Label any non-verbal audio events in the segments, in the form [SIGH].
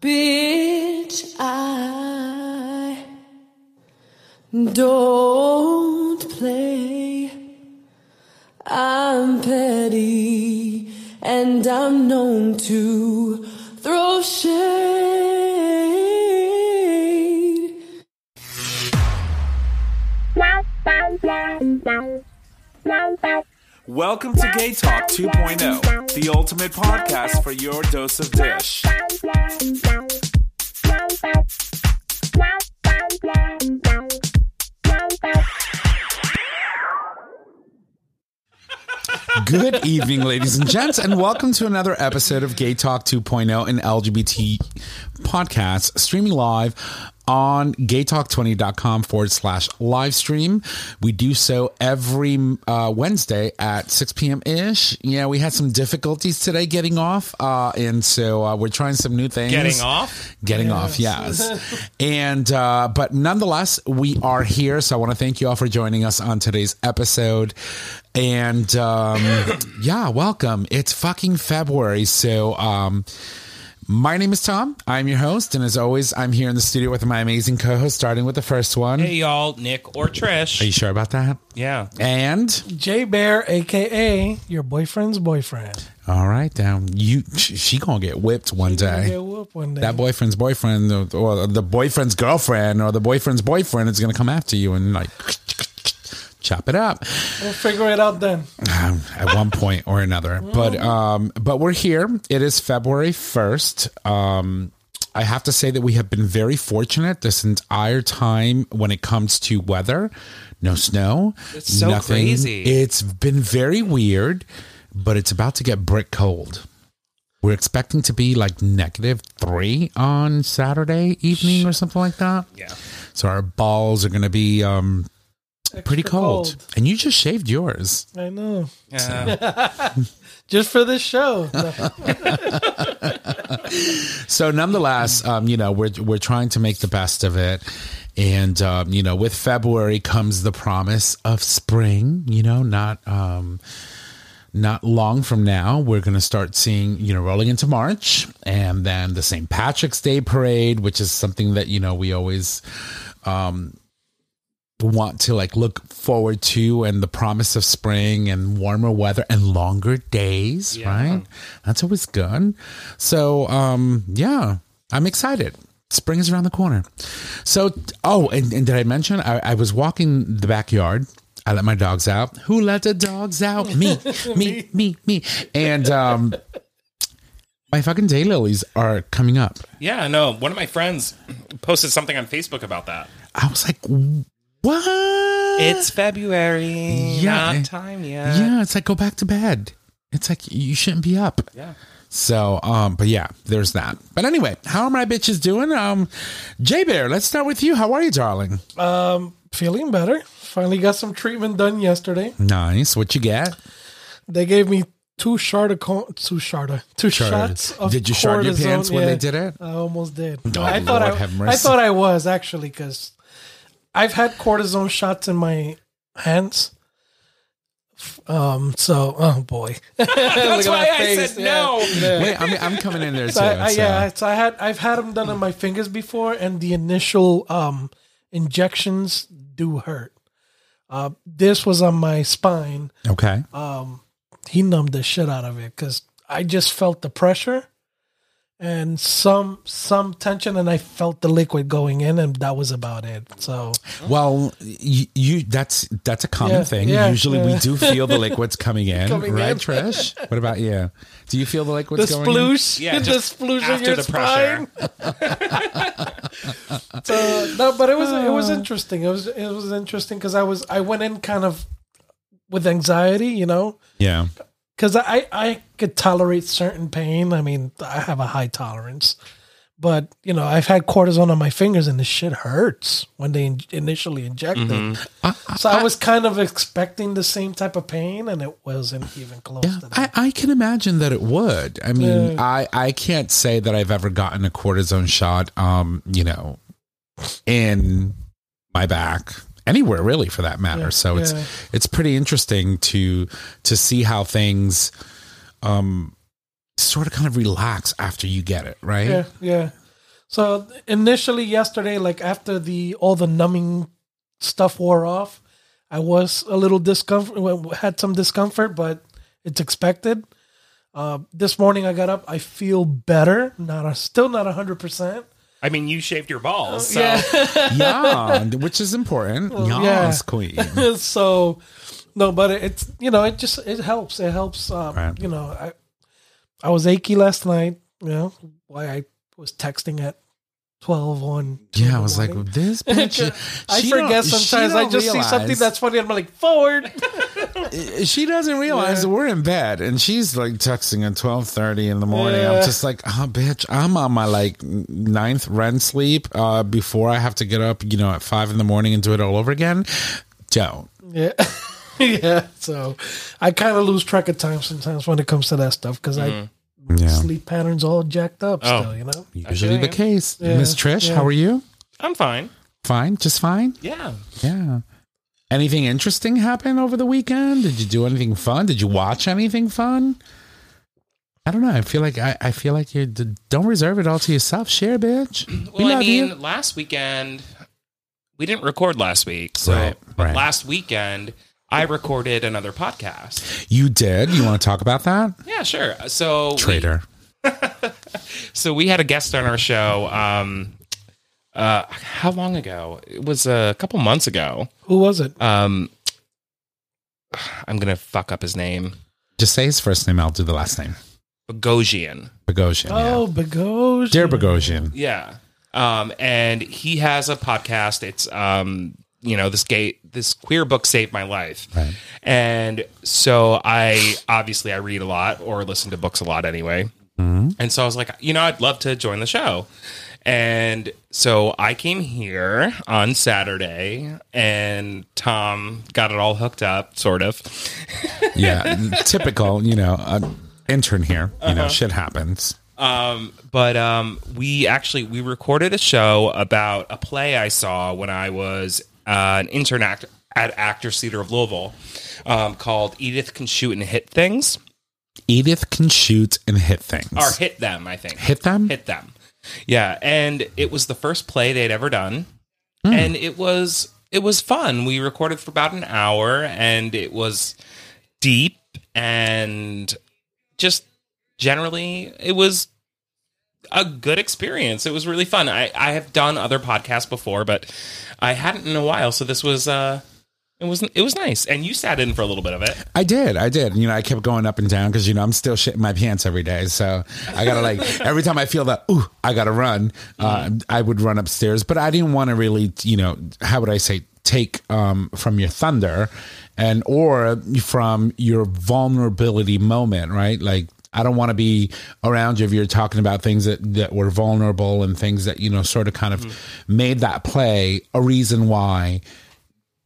Bitch, I don't play. I'm petty and I'm known to throw shade. Welcome to Gay Talk 2.0, the ultimate podcast for your dose of dish. Good evening, ladies and gents, and welcome to another episode of Gay Talk 2.0, an LGBT podcast streaming live on gaytalk20.com forward slash live stream. We do so every uh, Wednesday at 6 p.m. ish. Yeah, we had some difficulties today getting off, uh, and so uh, we're trying some new things. Getting off? Getting off, yes. [LAUGHS] and, uh, but nonetheless, we are here. So I want to thank you all for joining us on today's episode. And um, [LAUGHS] yeah, welcome. It's fucking February. So, um, my name is Tom. I'm your host, and as always, I'm here in the studio with my amazing co-host. Starting with the first one. Hey, y'all, Nick or Trish. Are you sure about that? yeah. And J Bear, aka your boyfriend's boyfriend. all right, down. You, she, she gonna get whipped one day. Get whooped one day. That boyfriend's boyfriend, or, or the boyfriend's girlfriend, or the boyfriend's boyfriend is gonna come after you and like chop it up. We'll figure it out then. um, at one point or another. [LAUGHS] But um, but we're here. It is February first. Um, I have to say that we have been very fortunate this entire time when it comes to weather. No snow. It's so crazy. It's been very weird, but it's about to get brick cold. We're expecting to be like negative three on Saturday evening or something like that. Yeah. So our balls are going to be um, pretty Extra cold. And you just shaved yours. I know. Yeah. [LAUGHS] Just for this show. [LAUGHS] So, nonetheless, um, you know, we're we're trying to make the best of it, and um, you know, with February comes the promise of spring. You know, not um, not long from now, we're going to start seeing, you know, rolling into March, and then the St. Patrick's Day parade, which is something that you know we always um, want to like look forward to and the promise of spring and warmer weather and longer days right? That's always good. So um yeah i'm excited. Spring is around the corner. So oh and, and did i mention I, I was walking the backyard? I let my dogs out. Who let the dogs out? Me. [LAUGHS] Me me. me and um my fucking daylilies are coming up. Yeah, no. One of my friends posted something on Facebook about that. i was like what It's February. Yeah. Not time yet. Yeah, it's like go back to bed. It's like you shouldn't be up. Yeah. So, um, but yeah, there's that. But anyway, how are my bitches doing? Um, J Bear, let's start with you. How are you, darling? um, feeling better. Finally got some treatment done yesterday. Nice. What you get? They gave me two shard of co- two sharda two shots of Did you shard your pants when Yeah. they did it? I almost did. Oh, I thought I, have I thought I was actually because I've had cortisone shots in my hands. Um. So, oh boy, [LAUGHS] That's why I said no. Wait, I'm, I'm coming in there too. So I, I, so- yeah, so I had I've had them done on my fingers before, and the initial um injections do hurt. Uh, this was on my spine. Okay. Um, He numbed the shit out of it because I just felt the pressure and some some tension, and I felt the liquid going in, and that was about it. So Well, you, you that's that's a common Yeah, thing. yeah, Usually, we do feel the liquids coming in, [LAUGHS] Coming right, in. Trish? What about you? Do you feel the the liquids going in? sploosh, Yeah, the just sploosh in after your the spine. [LAUGHS] so no, but it was it was ah. interesting. It was it was interesting because I was I went in kind of with anxiety, you know, Yeah. Because I I could tolerate certain pain. I mean, I have a high tolerance, but you know, I've had cortisone on my fingers, and the shit hurts when they in- initially inject Mm-hmm. it. So I was kind of expecting the same type of pain, and it wasn't even close Yeah, to that. I, I can imagine that it would. I mean, Yeah. I, I can't say that I've ever gotten a cortisone shot, um, you know, in my back, anywhere really for that matter. Yeah, so it's yeah. it's pretty interesting to to see how things um sort of kind of relax after you get it, right? yeah, yeah. So initially yesterday, like after the all the numbing stuff wore off, I was a little discomfort, had some discomfort, but it's expected. Uh, this morning I got up, I feel better. Not a, still not hundred percent. I mean, you shaved your balls, so Yeah. [LAUGHS] [LAUGHS] yeah, which is important. yeah. yes, queen. [LAUGHS] so no, but it- it's you know it just it helps. It helps. Um, Right. You know, I I was achy last night. You know why I was texting at twelve on. two in Yeah, I was like, this [LAUGHS] bitch. I forget sometimes. I don't just see something that's funny. and I'm like forward. [LAUGHS] she doesn't realize Yeah. that we're in bed and she's like texting at 12.30 in the morning i'm just like oh bitch i'm on my like ninth rem sleep uh before i have to get up you know at five in the morning and do it all over again don't yeah, [LAUGHS] yeah. So I kind of lose track of time sometimes when it comes to that stuff because I yeah sleep patterns all jacked up. Oh. Still, you know. usually the case Yeah, miss trish yeah. how are you I'm fine. fine just fine Yeah. yeah anything interesting happen over the weekend did you do anything fun did you watch anything fun I don't know. I feel like I, I feel like you don't reserve it all to yourself. Share, bitch. [CLEARS THROAT] we Well, I love mean, you. last weekend we didn't record last week, so Right, right. last weekend I recorded another podcast. You did. You want to talk about that? Yeah, sure. So we- [LAUGHS] so we had a guest on our show. Um, uh, how long ago? It was a couple months ago. Who was it? Um, I'm gonna fuck up his name. Just say his first name. I'll do the last name. Bogosian. Bogosian. oh, Bogosian. yeah. Dear Bogosian. Yeah. Um, and he has a podcast. It's um, you know, this gay this queer book saved my life. Right. And so I obviously I read a lot or listen to books a lot anyway. And so I was like, you know, I'd love to join the show. And so I came here on Saturday and Tom got it all hooked up, sort of. [LAUGHS] Yeah. Typical. You know, uh, intern here. You know, shit happens. Um, but um, we actually we recorded a show about a play I saw when I was uh, an intern act- at Actors Theatre of Louisville um, called Edith Can Shoot and Hit Things Edith can shoot and hit things. or Hit Them, I think. Hit them? Hit Them. Yeah, and it was the first play they'd ever done, and it was it was fun. We recorded for about an hour, and it was deep and just generally it was a good experience. It was really fun. I, I have done other podcasts before, but I hadn't in a while, so this was uh it was it was nice. And you sat in for a little bit of it. I did. I did. You know, I kept going up and down because, you know, I'm still shitting my pants every day. So I got to like, [LAUGHS] every time I feel that, ooh, I got to run, uh, I would run upstairs. But I didn't want to really, you know, how would I say, take um, from your thunder and or from your vulnerability moment, right? Like, I don't want to be around you if you're talking about things that, that were vulnerable and things that, you know, sort of kind of made that play a reason why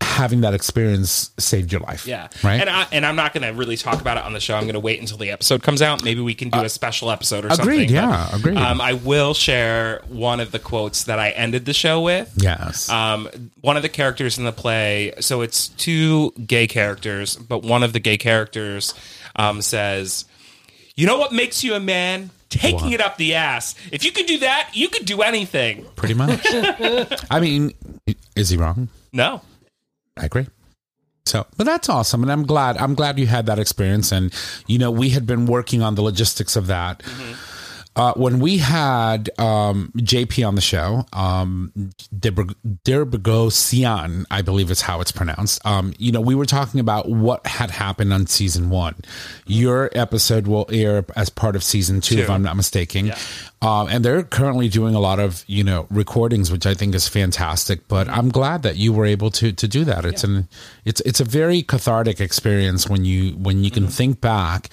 having that experience saved your life. Yeah. Right. And I and I'm not gonna really talk about it on the show. I'm gonna wait until the episode comes out. Maybe we can do a special episode or something. agreed, But, yeah, agreed. Um, I will share one of the quotes that I ended the show with. yes. Um, one of the characters in the play, so it's two gay characters, but one of the gay characters um, says, "You know what makes you a man? Taking What? it up the ass. If you could do that, you could do anything." Pretty much. [LAUGHS] I mean, is he wrong? No, I agree. So, but that's awesome, and I'm glad. I'm glad you had that experience, and you know, we had been working on the logistics of that. Mm-hmm. Uh, when we had um, JP on the show, um, I believe is how it's pronounced. Um, you know, we were talking about what had happened on season one. Your episode will air as part of season two, if I'm not mistaken. Um, and they're currently doing a lot of you know recordings, which I think is fantastic. But I'm glad that you were able to to do that. It's an it's it's a very cathartic experience when you when you can think back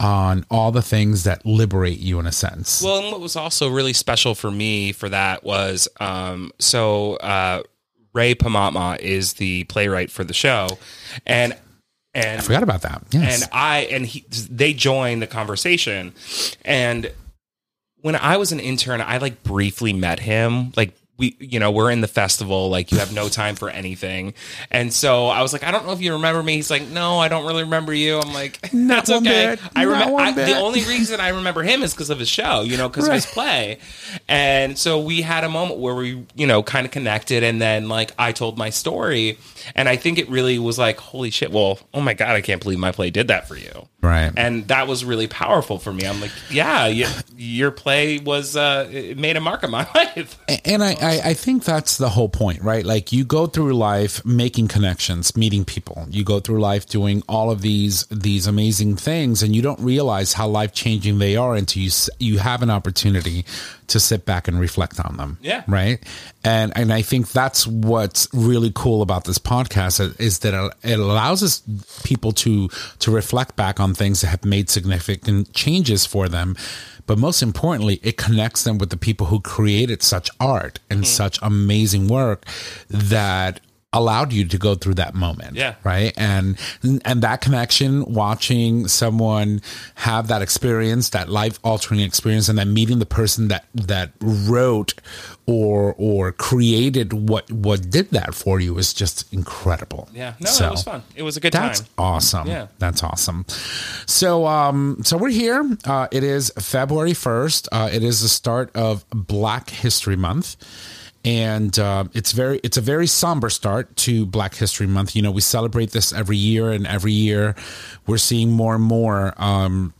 on all the things that liberate you in a sense. Well, and what was also really special for me for that was um, so uh, Rey Pamatmat is the playwright for the show, and and I forgot about that. Yes. and I and he they joined the conversation, and when I was an intern, I like briefly met him, like we you know we're in the festival like you have no time for anything. And so i was like i don't know if you remember me. He's like no i don't really remember you. I'm like [LAUGHS] that's okay. bit. i remember the only reason i remember him is because of his show you know because of his play. And so we had a moment where we you know kind of connected and then like i told my story and i think it really was like holy shit well oh my god i can't believe my play did that for you Right. and that was really powerful for me i'm like yeah you, your play was uh it made a mark on my [LAUGHS] life and I, I, I think that's the whole point, right? Like you go through life making connections, meeting people. You go through life doing all of these these amazing things, and you don't realize how life changing they are until you you have an opportunity to sit back and reflect on them. Yeah. right. And and I think that's what's really cool about this podcast is- is that it allows us people to to reflect back on things that have made significant changes for them. But most importantly, it connects them with the people who created such art and mm-hmm. such amazing work that allowed you to go through that moment. Yeah. Right. And and that connection, watching someone have that experience, that life altering experience, and then meeting the person that that wrote or or created what what did that for you is just incredible. Yeah, no, So- it was fun. It was a good time. that's time. awesome. Yeah. That's awesome. So um so we're here. Uh it is February 1st. Uh it is the start of Black History Month. And uh, it's very it's a very somber start to Black History Month. You know, we celebrate this every year and every year we're seeing more and more um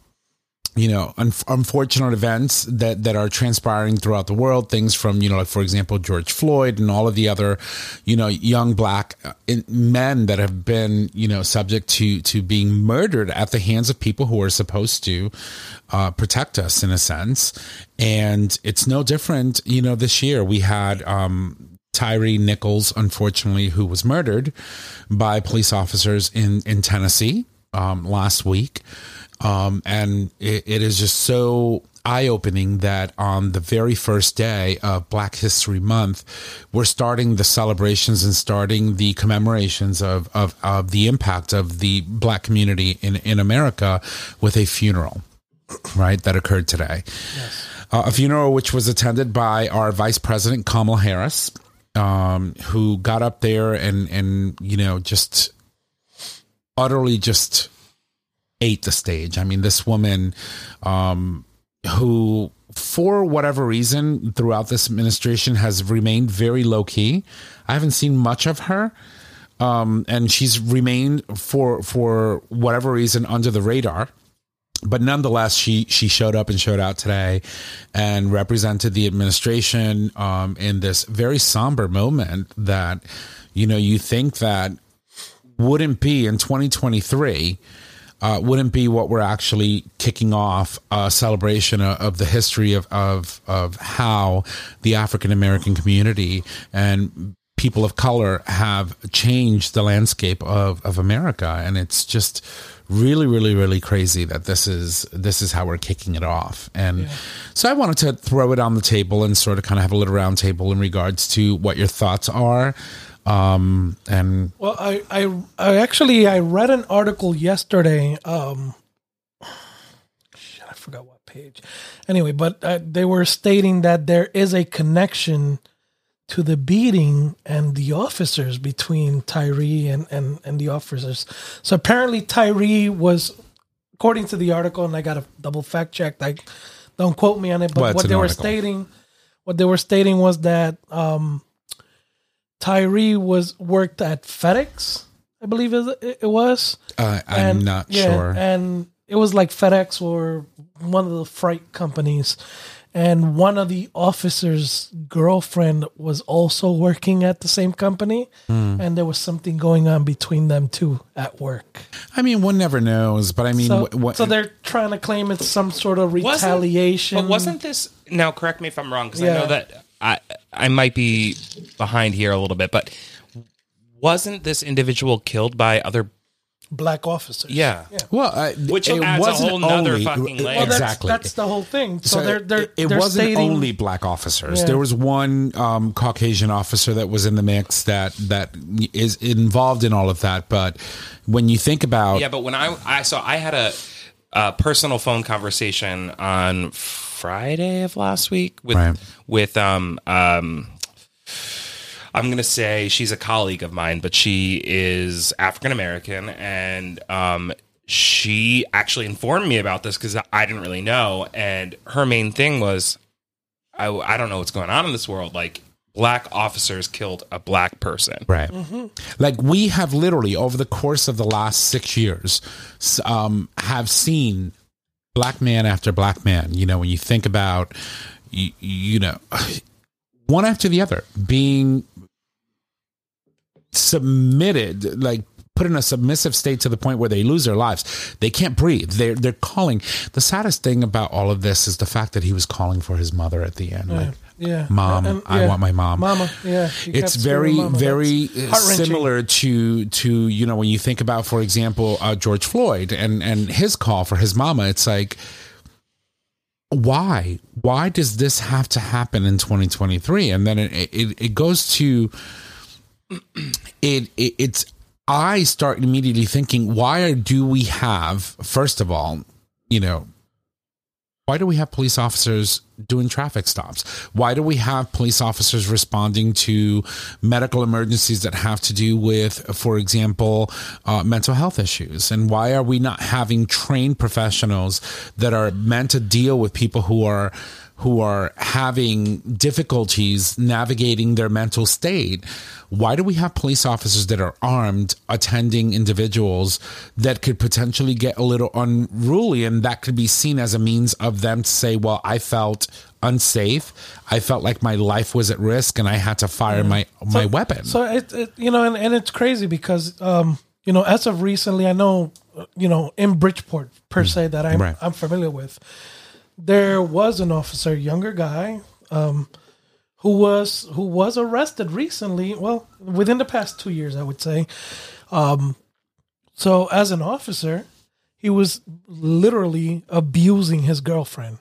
you know un- unfortunate events that that are transpiring throughout the world things from you know like for example George Floyd and all of the other you know young black uh, men that have been you know subject to to being murdered at the hands of people who are supposed to uh, protect us in a sense and it's no different you know this year we had um Tyree Nichols, unfortunately, who was murdered by police officers in, in Tennessee um, last week. Um, and it, it is just so eye opening that on the very first day of Black History Month, we're starting the celebrations and starting the commemorations of, of, of the impact of the Black community in, in America with a funeral, [CLEARS THROAT] right, that occurred today. Uh, a funeral which was attended by our Vice President Kamala Harris, um, who got up there and and you know just utterly just ate the stage. I mean, this woman, um, who for whatever reason throughout this administration has remained very low key. I haven't seen much of her. Um, and she's remained for for whatever reason under the radar but nonetheless, she she showed up and showed out today, and represented the administration um, in this very somber moment that you know you think that wouldn't be in 2023 uh, wouldn't be what we're actually kicking off a celebration of, of the history of of of how the African American community and people of color have changed the landscape of, of America. And it's just really really really crazy that this is this is how we're kicking it off. And so I wanted to throw it on the table and sort of kind of have a little round table in regards to what your thoughts are um and Well, I, I, I actually I read an article yesterday. Um, shit, I forgot what page. Anyway, but uh, they were stating that there is a connection to the beating and the officers between Tyree and, and, and the officers. So apparently Tyree was, according to the article, and I got a double fact check. Like, don't quote me on it, but Well, what they were stating, what they were stating was that um, Tyree was worked at FedEx, I believe it, it was. uh, I'm And- not yeah, sure And it was like FedEx or one of the freight companies. And one of the officers' girlfriend was also working at the same company. Hmm. And there was something going on between them too at work. I mean, one never knows, but I mean, So, what, what, so they're trying to claim it's some sort of Wasn't- retaliation. But wasn't this now? Correct me if I'm wrong, because I know that I I might be behind here a little bit, but wasn't this individual killed by other? black officers? Yeah. well, uh, Which it adds a wasn't whole nother only- fucking layer. Well, that's, exactly. That's the whole thing. So, So they're they're it, it they're wasn't stating, only black officers. Yeah. There was one um, Caucasian officer that was in the mix that that is involved in all of that. But when you think about Yeah, but when I I saw I had a, a personal phone conversation on Friday of last week with Right. with um um I'm going to say she's a colleague of mine, but she is African American, and um, she actually informed me about this because I didn't really know. And her main thing was, I, I don't know what's going on in this world. Like, black officers killed a black person. Right. Like we have literally over the course of the last six years, um, have seen black man after black man. You know, when you think about, you, you know, one after the other being submitted, like put in a submissive state to the point where they lose their lives. They can't breathe. They're they're calling. The saddest thing about all of this is the fact that he was calling for his mother at the end. Like, Yeah, Mom, And- I want my mom. Mama, yeah. it's very very uh, similar to to you know when you think about for example uh, George Floyd and and his call for his mama it's like why? Why does this have to happen in 2023 and then it it, it goes to it, it it's I start immediately thinking why do we have first of all you know why do we have police officers doing traffic stops? Why do we have police officers responding to medical emergencies that have to do with, for example, uh, mental health issues? And why are we not having trained professionals that are meant to deal with people who are who are having difficulties navigating their mental state? Why do we have police officers that are armed attending individuals that could potentially get a little unruly and that could be seen as a means of them to say, well, I felt unsafe. I felt like my life was at risk and I had to fire my, my weapon. So it, it you know, and, and it's crazy because um, you know, as of recently, I know, uh, you know, in Bridgeport per se that I'm. Right. I'm familiar with, there was an officer, younger guy, um, who was who was arrested recently. Well, within the past two years, I would say. Um, so as an officer, he was literally abusing his girlfriend,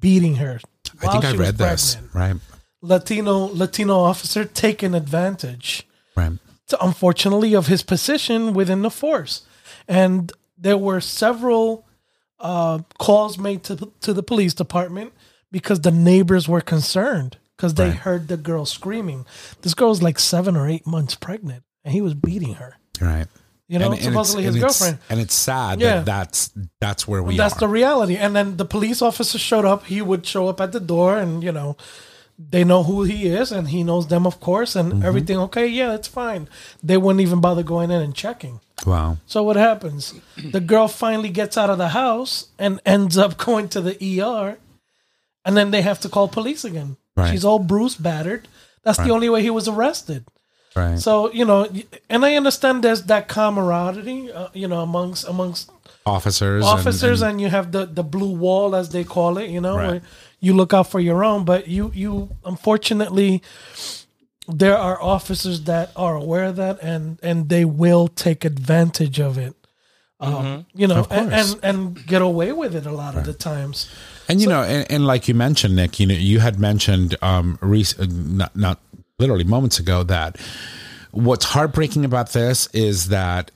beating her. I think I read this. Right. Latino Latino officer taking advantage Right. to, unfortunately of his position within the force and there were several uh, calls made to to the police department because the neighbors were concerned because they Right. heard the girl screaming this girl was like seven or eight months pregnant and he was beating her Right. you know And- and supposedly his and it's- girlfriend And it's sad Yeah. that that's, that's where we that's are. the reality. And then the police officer showed up. He would show up at the door, and you know, they know who he is, and he knows them, of course, and Mm-hmm. everything. Okay, yeah, it's fine. They wouldn't even bother going in and checking. wow. So what happens? The girl finally gets out of the house and ends up [LAUGHS] going to the ER, and then they have to call police again. Right. She's all bruised, battered. That's the only way he was arrested. Right. So you know, and I understand there's that camaraderie, uh, you know, amongst amongst officers. and- officers and- and, you have the the blue wall as they call it you know Right. where you look out for your own but you you unfortunately there are officers that are aware of that and and they will take advantage of it. Um, you know Mm-hmm. Of and, and and get away with it a lot of the times. And you know, and, and like you mentioned, Nick, you know, you had mentioned um, rec- uh, not not literally moments ago that what's heartbreaking about this is that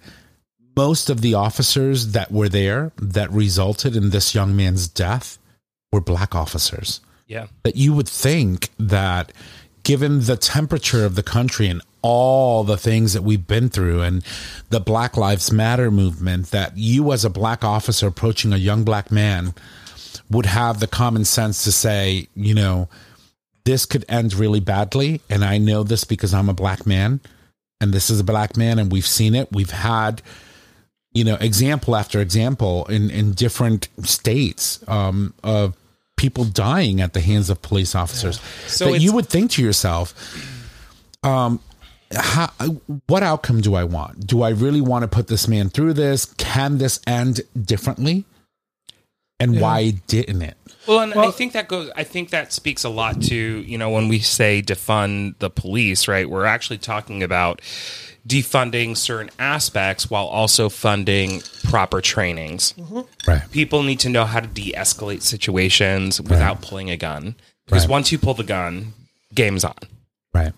most of the officers that were there that resulted in this young man's death were black officers. Yeah. That you would think that given the temperature of the country and all the things that we've been through and the Black Lives Matter movement, that you as a black officer approaching a young black man would have the common sense to say, you know, this could end really badly. And I know this because I'm a black man and this is a black man and we've seen it. We've had, you know, example after example in, in different states um, of people dying at the hands of police officers. So that you would think to yourself, um, how, what outcome do I want? Do I really want to put this man through this? Can this end differently? And why didn't it? Well, and I think that goes. I think that speaks a lot to you know when we say defund the police, right? We're actually talking about defunding certain aspects while also funding proper trainings. Mm-hmm. Right. People need to know how to de-escalate situations without pulling a gun, because Right. once you pull the gun, game's on. Right.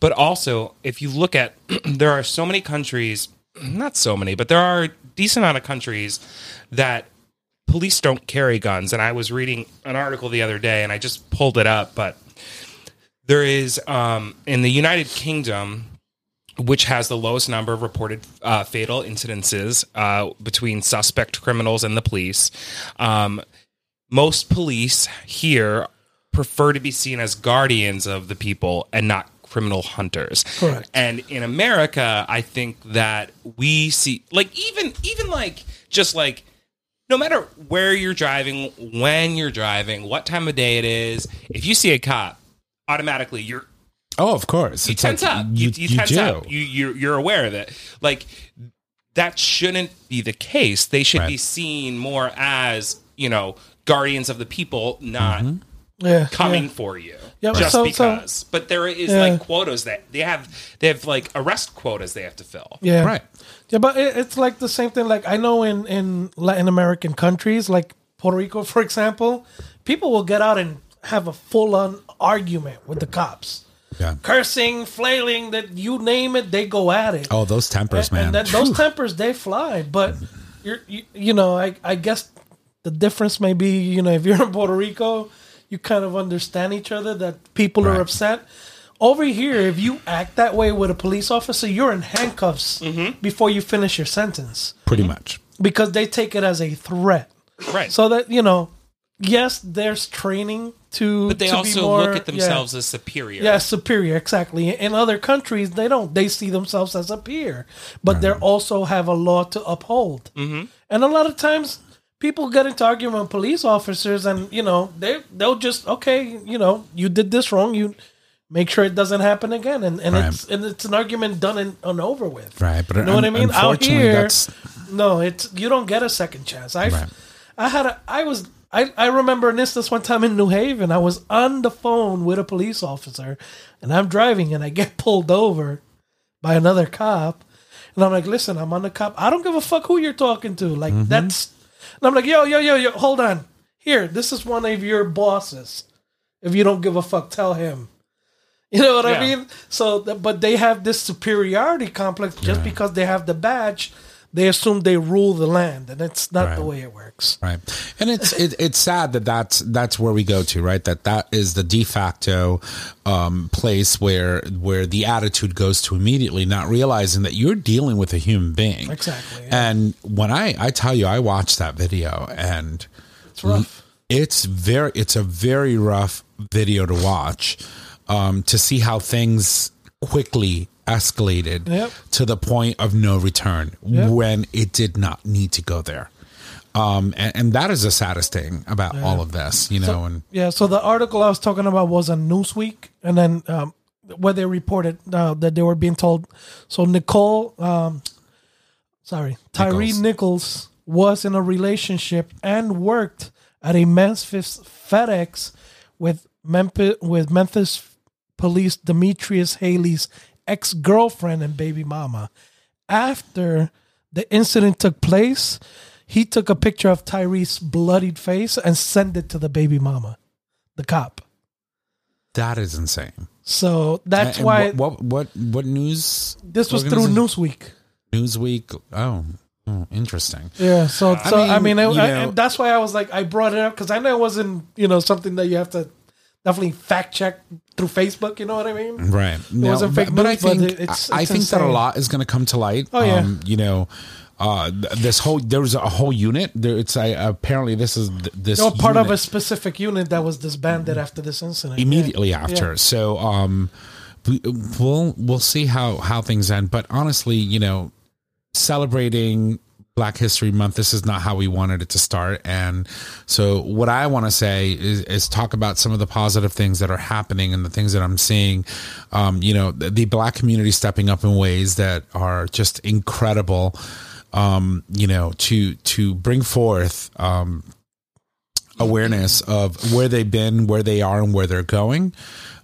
But also, if you look at, [CLEARS THROAT] there are so many countries, not so many, but there are a decent amount of countries that police don't carry guns. And I was reading an article the other day and I just pulled it up, but there is um, in the United Kingdom, which has the lowest number of reported uh, fatal incidences uh, between suspect criminals and the police. Um, most police here prefer to be seen as guardians of the people and not criminal hunters. Correct. And in America, I think that we see like even even like just like no matter where you're driving, when you're driving, what time of day it is, if you see a cop, automatically you're Oh, of course. you It's tense like up. You, you, tense do. up. You you're, you're aware of it. Like that shouldn't be the case. They should Right. be seen more as you know guardians of the people, not Mm-hmm. Yeah, coming yeah. for you Yeah, just so- so- because. but there is Yeah. like quotas that they have. They have like arrest quotas they have to fill. Yeah, Right. Yeah, but it, it's like the same thing. Like I know in in Latin American countries, like Puerto Rico, for example, people will get out and have a full on argument with the cops, Yeah. cursing, flailing. That you name it, they go at it. Oh, those tempers, man. And then those tempers they fly. But you're you, you know I I guess the difference may be you know if you're in Puerto Rico, you kind of understand each other that people are upset. Over here, if you act that way with a police officer, you're in handcuffs Mm-hmm. before you finish your sentence Pretty much. because they take it as a threat. Right. So that you know, yes, there's training to. but they to be also more- look at yeah. themselves as superior. Yeah, superior, exactly. In other countries, they don't. They see themselves as a peer, but they also have a law to uphold. Mm-hmm. And a lot of times, people get into argument with police officers, and you know, they they'll just okay, you know, you did this wrong. You make sure it doesn't happen again, and and Right. it's and it's an argument done and, and over with. Right. But You know what I mean? Out here, that's no, it's you don't get a second chance. I, Right. I had a, I was, I, I remember an instance one time in New Haven. I was on the phone with a police officer, and I'm driving, and I get [LAUGHS] pulled over by another cop, and I'm like, listen, I'm on the cop. I don't give a fuck who you're talking to. Like Mm-hmm. that's, and I'm like, yo, yo, yo, yo, hold on. Here, this is one of your bosses. If you don't give a fuck, tell him. You know what I mean? So, but they have this superiority complex just because they have the badge. They assume they rule the land, and it's not the way it works. Right, and it's it, it's sad that that's that's where we go to, right? That that is the de facto um, place where where the attitude goes to immediately, not realizing that you're dealing with a human being. Exactly, yeah. And when I I tell you, I watched that video, and It's rough. it's very it's a very rough video to watch um, to see how things quickly escalated Yep. to the point of no return Yep. when it did not need to go there um, and, and that is the saddest thing about all of this you know and Yeah. So the article I was talking about was on Newsweek, and then um, where they reported uh, that they were being told. So Nicole, um, sorry, Tyree Nichols. Nichols was in a relationship and worked at a Memphis FedEx with Memphis with Memphis police Demetrius Haley's ex girlfriend and baby mama. After the incident took place, he took a picture of Tyree's bloodied face and sent it to the baby mama, the cop. that is insane So that's And why what, what what what news this was through? Newsweek. newsweek oh, oh interesting Yeah, so so I mean, mean, I, I- that's why I was like, I brought it up because I know it wasn't you know something that you have to definitely fact check through Facebook. You know what I mean? Right. No, wasn't fake but, but I news, but think it's- I it's think that a lot is going to come to light. Oh, yeah. Um, you know, uh, this whole there was a whole unit. There, it's uh, apparently this is th- this were part of a specific unit that was disbanded after this incident. immediately Yeah. after. Yeah. So um, we, we'll we'll see how how things end. But honestly, you know, celebrating Black History Month, this is not how we wanted it to start. And so, what I want to say is, is talk about some of the positive things that are happening and the things that I'm seeing. Um, you know, the, the Black community stepping up in ways that are just incredible. Um, you know, to to bring forth um, awareness of where they've been, where they are, and where they're going.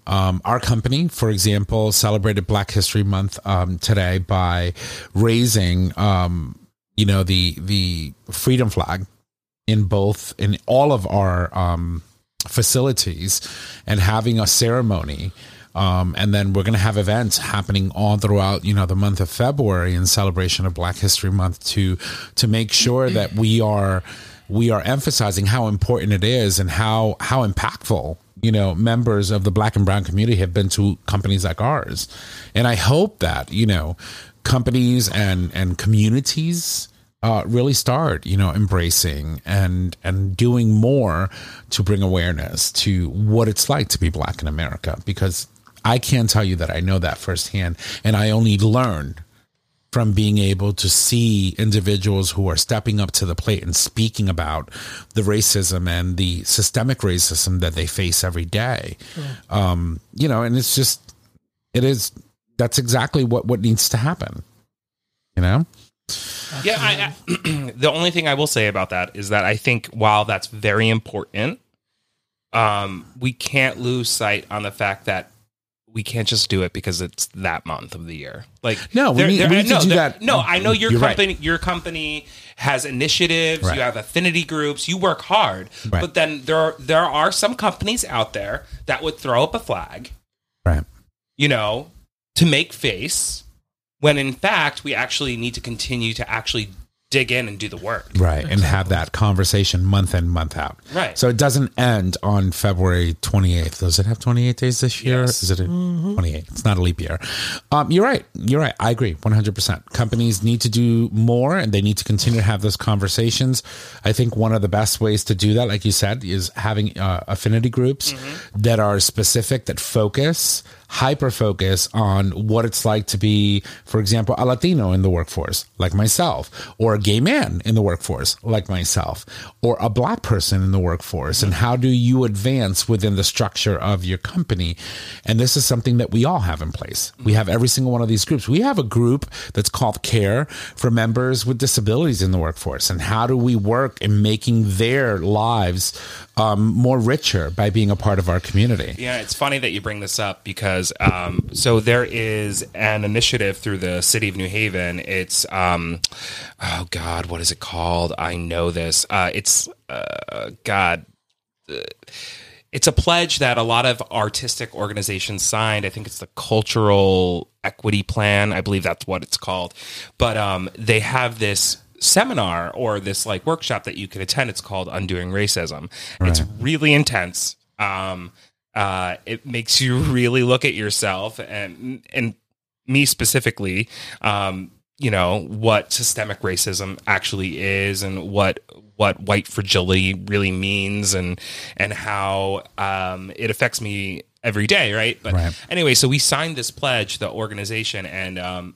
Um, our company, for example, celebrated Black History Month um, today by raising, um, you know, the the freedom flag in both in all of our um, facilities and having a ceremony. Um, and then we're going to have events happening all throughout, you know, the month of February in celebration of Black History Month to to make sure that we are we are emphasizing how important it is and how how impactful you know members of the black and brown community have been to companies like ours and i hope that you know companies and and communities uh, really start you know embracing and and doing more to bring awareness to what it's like to be black in america because i can't tell you that i know that firsthand and i only learned from being able to see individuals who are stepping up to the plate and speaking about the racism and the systemic racism that they face every day. Um, you know, and it's just, it is, that's exactly what, what needs to happen. You know? Yeah, I, I, [CLEARS THROAT] the only thing I will say about that is that I think while that's very important, um, we can't lose sight on the fact that we can't just do it because it's that month of the year. Like No, we need- we need to no, do there- that- No, I know your You're right. company. Your company has initiatives. Right. You have affinity groups. You work hard, Right. but then there are, there are some companies out there that would throw up a flag, Right. you know, to make face. When in fact, we actually need to continue to actually dig in and do the work. Right. And have that conversation month in, month out. Right. So it doesn't end on February 28th. Does it have 28 days this year? Yes. Is it a 28? It's not a leap year. Um, you're right. You're right. I agree 100%. Companies need to do more and they need to continue to have those conversations. I think one of the best ways to do that, like you said, is having uh, affinity groups that are specific, that focus, hyper focus on what it's like to be, for example, a Latino in the workforce, like myself, or a gay man in the workforce, like myself, or a black person in the workforce, and how do you advance within the structure of your company? And this is something that we all have in place. We have every single one of these groups. We have a group that's called Care for members with disabilities in the workforce, and how do we work in making their lives um, more richer by being a part of our community? Yeah, it's funny that you bring this up because um, so there is an initiative through the city of New Haven. It's um, oh God, what is it called? I know this. Uh, it's uh, God. uh, It's a pledge that a lot of artistic organizations signed. I think it's the Cultural Equity Plan. I believe that's what it's called. But um, they have this seminar or this like workshop that you can attend. It's called Undoing Racism. It's really intense. Um, uh, it makes you [LAUGHS] really look at yourself and and me specifically. Um, you know what systemic racism actually is and what what white fragility really means and and how um, it affects me every day right but Right. anyway so we signed this pledge the organization and um,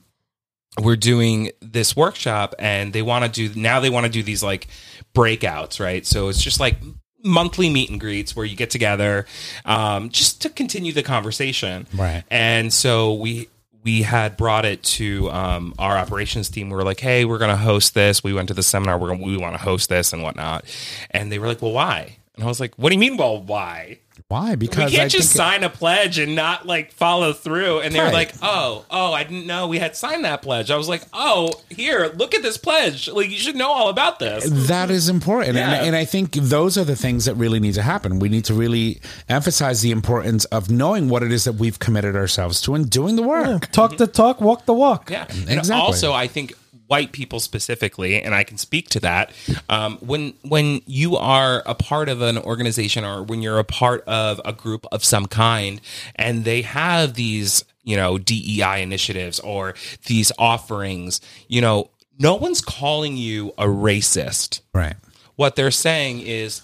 we're doing this workshop and they want to do now they want to do these like breakouts right so it's just like monthly meet and greets where you get together um, just to continue the conversation Right. and so we we had brought it to um, our operations team. We were like, "Hey, we're going to host this. We went to the seminar. We're gonna, we want to host this and whatnot." And they were like, "Well, why?" And I was like, "What do you mean? Well, why? Why? Because we can't just think- sign a pledge and not like follow through." And they were Right. like, "Oh, oh, I didn't know we had signed that pledge." I was like, "Oh, here, look at this pledge. Like, you should know all about this." That is important. Yeah. And, and I think those are the things that really need to happen. We need to really emphasize the importance of knowing what it is that we've committed ourselves to and doing the work. Talk the talk, walk the walk. Yeah. Mm, and Exactly. also, I think white people specifically, and I can speak to that. Um, when when you are a part of an organization or when you're a part of a group of some kind, and they have these, you know, DEI initiatives or these offerings, you know, no one's calling you a racist. Right. What they're saying is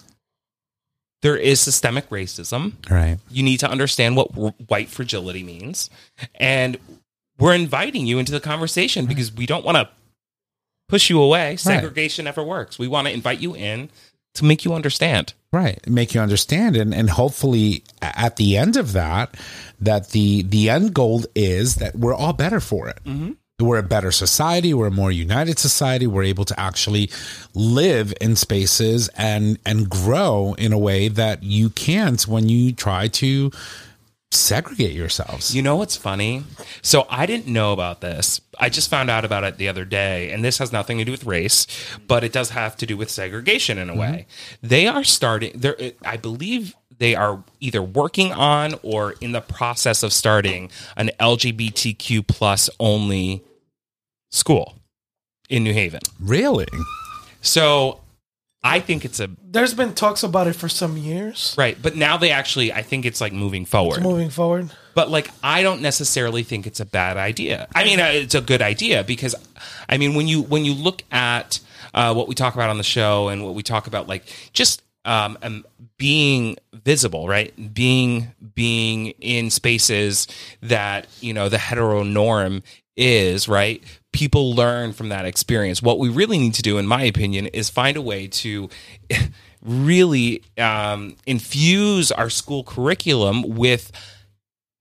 there is systemic racism Right. you need to understand what w- white fragility means and we're inviting you into the conversation because we don't want to push you away segregation never works we want to invite you in to make you understand Right. Make you understand and, and hopefully at the end of that, that the the end goal is that we're all better for it. Mm-hmm. We're a better society. We're a more united society. We're able to actually live in spaces and and grow in a way that you can't when you try to segregate yourselves. you know what's funny? So i didn't know about this. I just found out about it the other day and this has nothing to do with race but it does have to do with segregation in a mm-hmm. way. They are starting there i believe they are either working on or in the process of starting an lgbtq plus only school in new haven. Really? So I think it's a There's been talks about it for some years. right, but now they actually I think it's like moving forward. Moving forward, but like I don't necessarily think it's a bad idea. I mean, uh, it's a good idea because I mean when you when you look at uh, what we talk about on the show and what we talk about like just um, um being visible, right? Being being in spaces that you know the hetero norm is right. People learn from that experience. What we really need to do, in my opinion, is find a way to [LAUGHS] really um, infuse our school curriculum with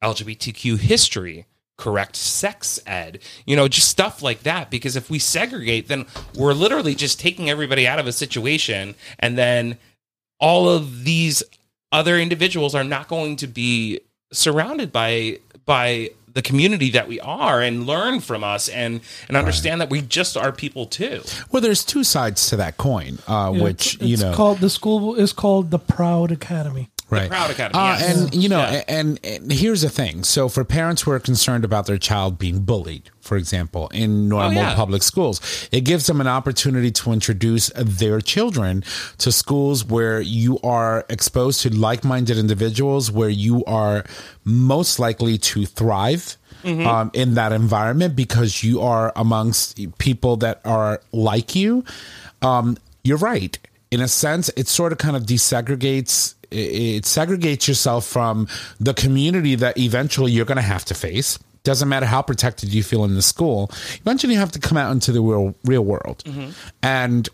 LGBTQ history, correct sex ed, you know, just stuff like that. Because if we segregate, then we're literally just taking everybody out of a situation, and then all of these other individuals are not going to be surrounded by by the community that we are and learn from us and and understand that we just are people too. Well, there's two sides to that coin, uh, Yeah, which it's, you it's know, called the school is called the Proud Academy. Right? Proud Academy, Uh, yes. And you know, Yeah. and, and here's the thing. So for parents who are concerned about their child being bullied, for example, in normal Oh, yeah. public schools, it gives them an opportunity to introduce their children to schools where you are exposed to like-minded individuals, where you are most likely to thrive. Mm-hmm. Um, in that environment because you are amongst people that are like you um, you're right. In a sense, it sort of kind of desegregates. It it segregates yourself from the community that eventually you're going to have to face. Doesn't matter how protected you feel in the school. Eventually, you have to come out into the real real world, mm-hmm. and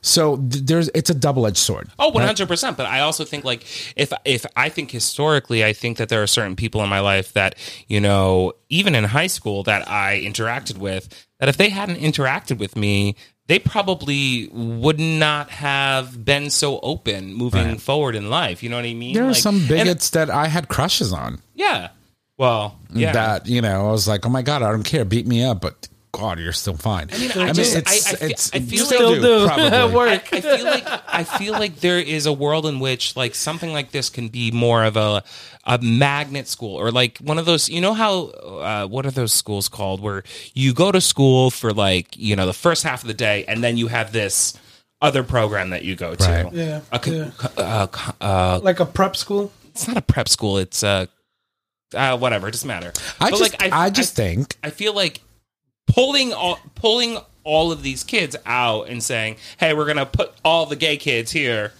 so there's it's a double edged sword. oh Oh, one hundred percent. But I also think like if if I think historically, I think that there are certain people in my life that you know, even in high school, that I interacted with. That if they hadn't interacted with me, they probably would not have been so open moving forward in life. You know what I mean? There are Like- some and- bigots that I had crushes on. yeah. Well, yeah. That you know, I was like, oh my god, I don't care, beat me up, but God, you're still fine. I mean, I just- I- I feel- I feel Still like- do. [LAUGHS] probably. At work. I, I feel like I feel like there is a world in which like something like this can be more of a a magnet school or like one of those you know how uh, what are those schools called where you go to school for like you know the first half of the day and then you have this other program that you go to Right. Yeah, a yeah. co- uh, co- uh, like a prep school. it's not a prep school it's uh, uh whatever it doesn't matter I But, just, I, just think I feel like pulling all pulling all of these kids out and saying, "Hey, we're gonna put all the gay kids here."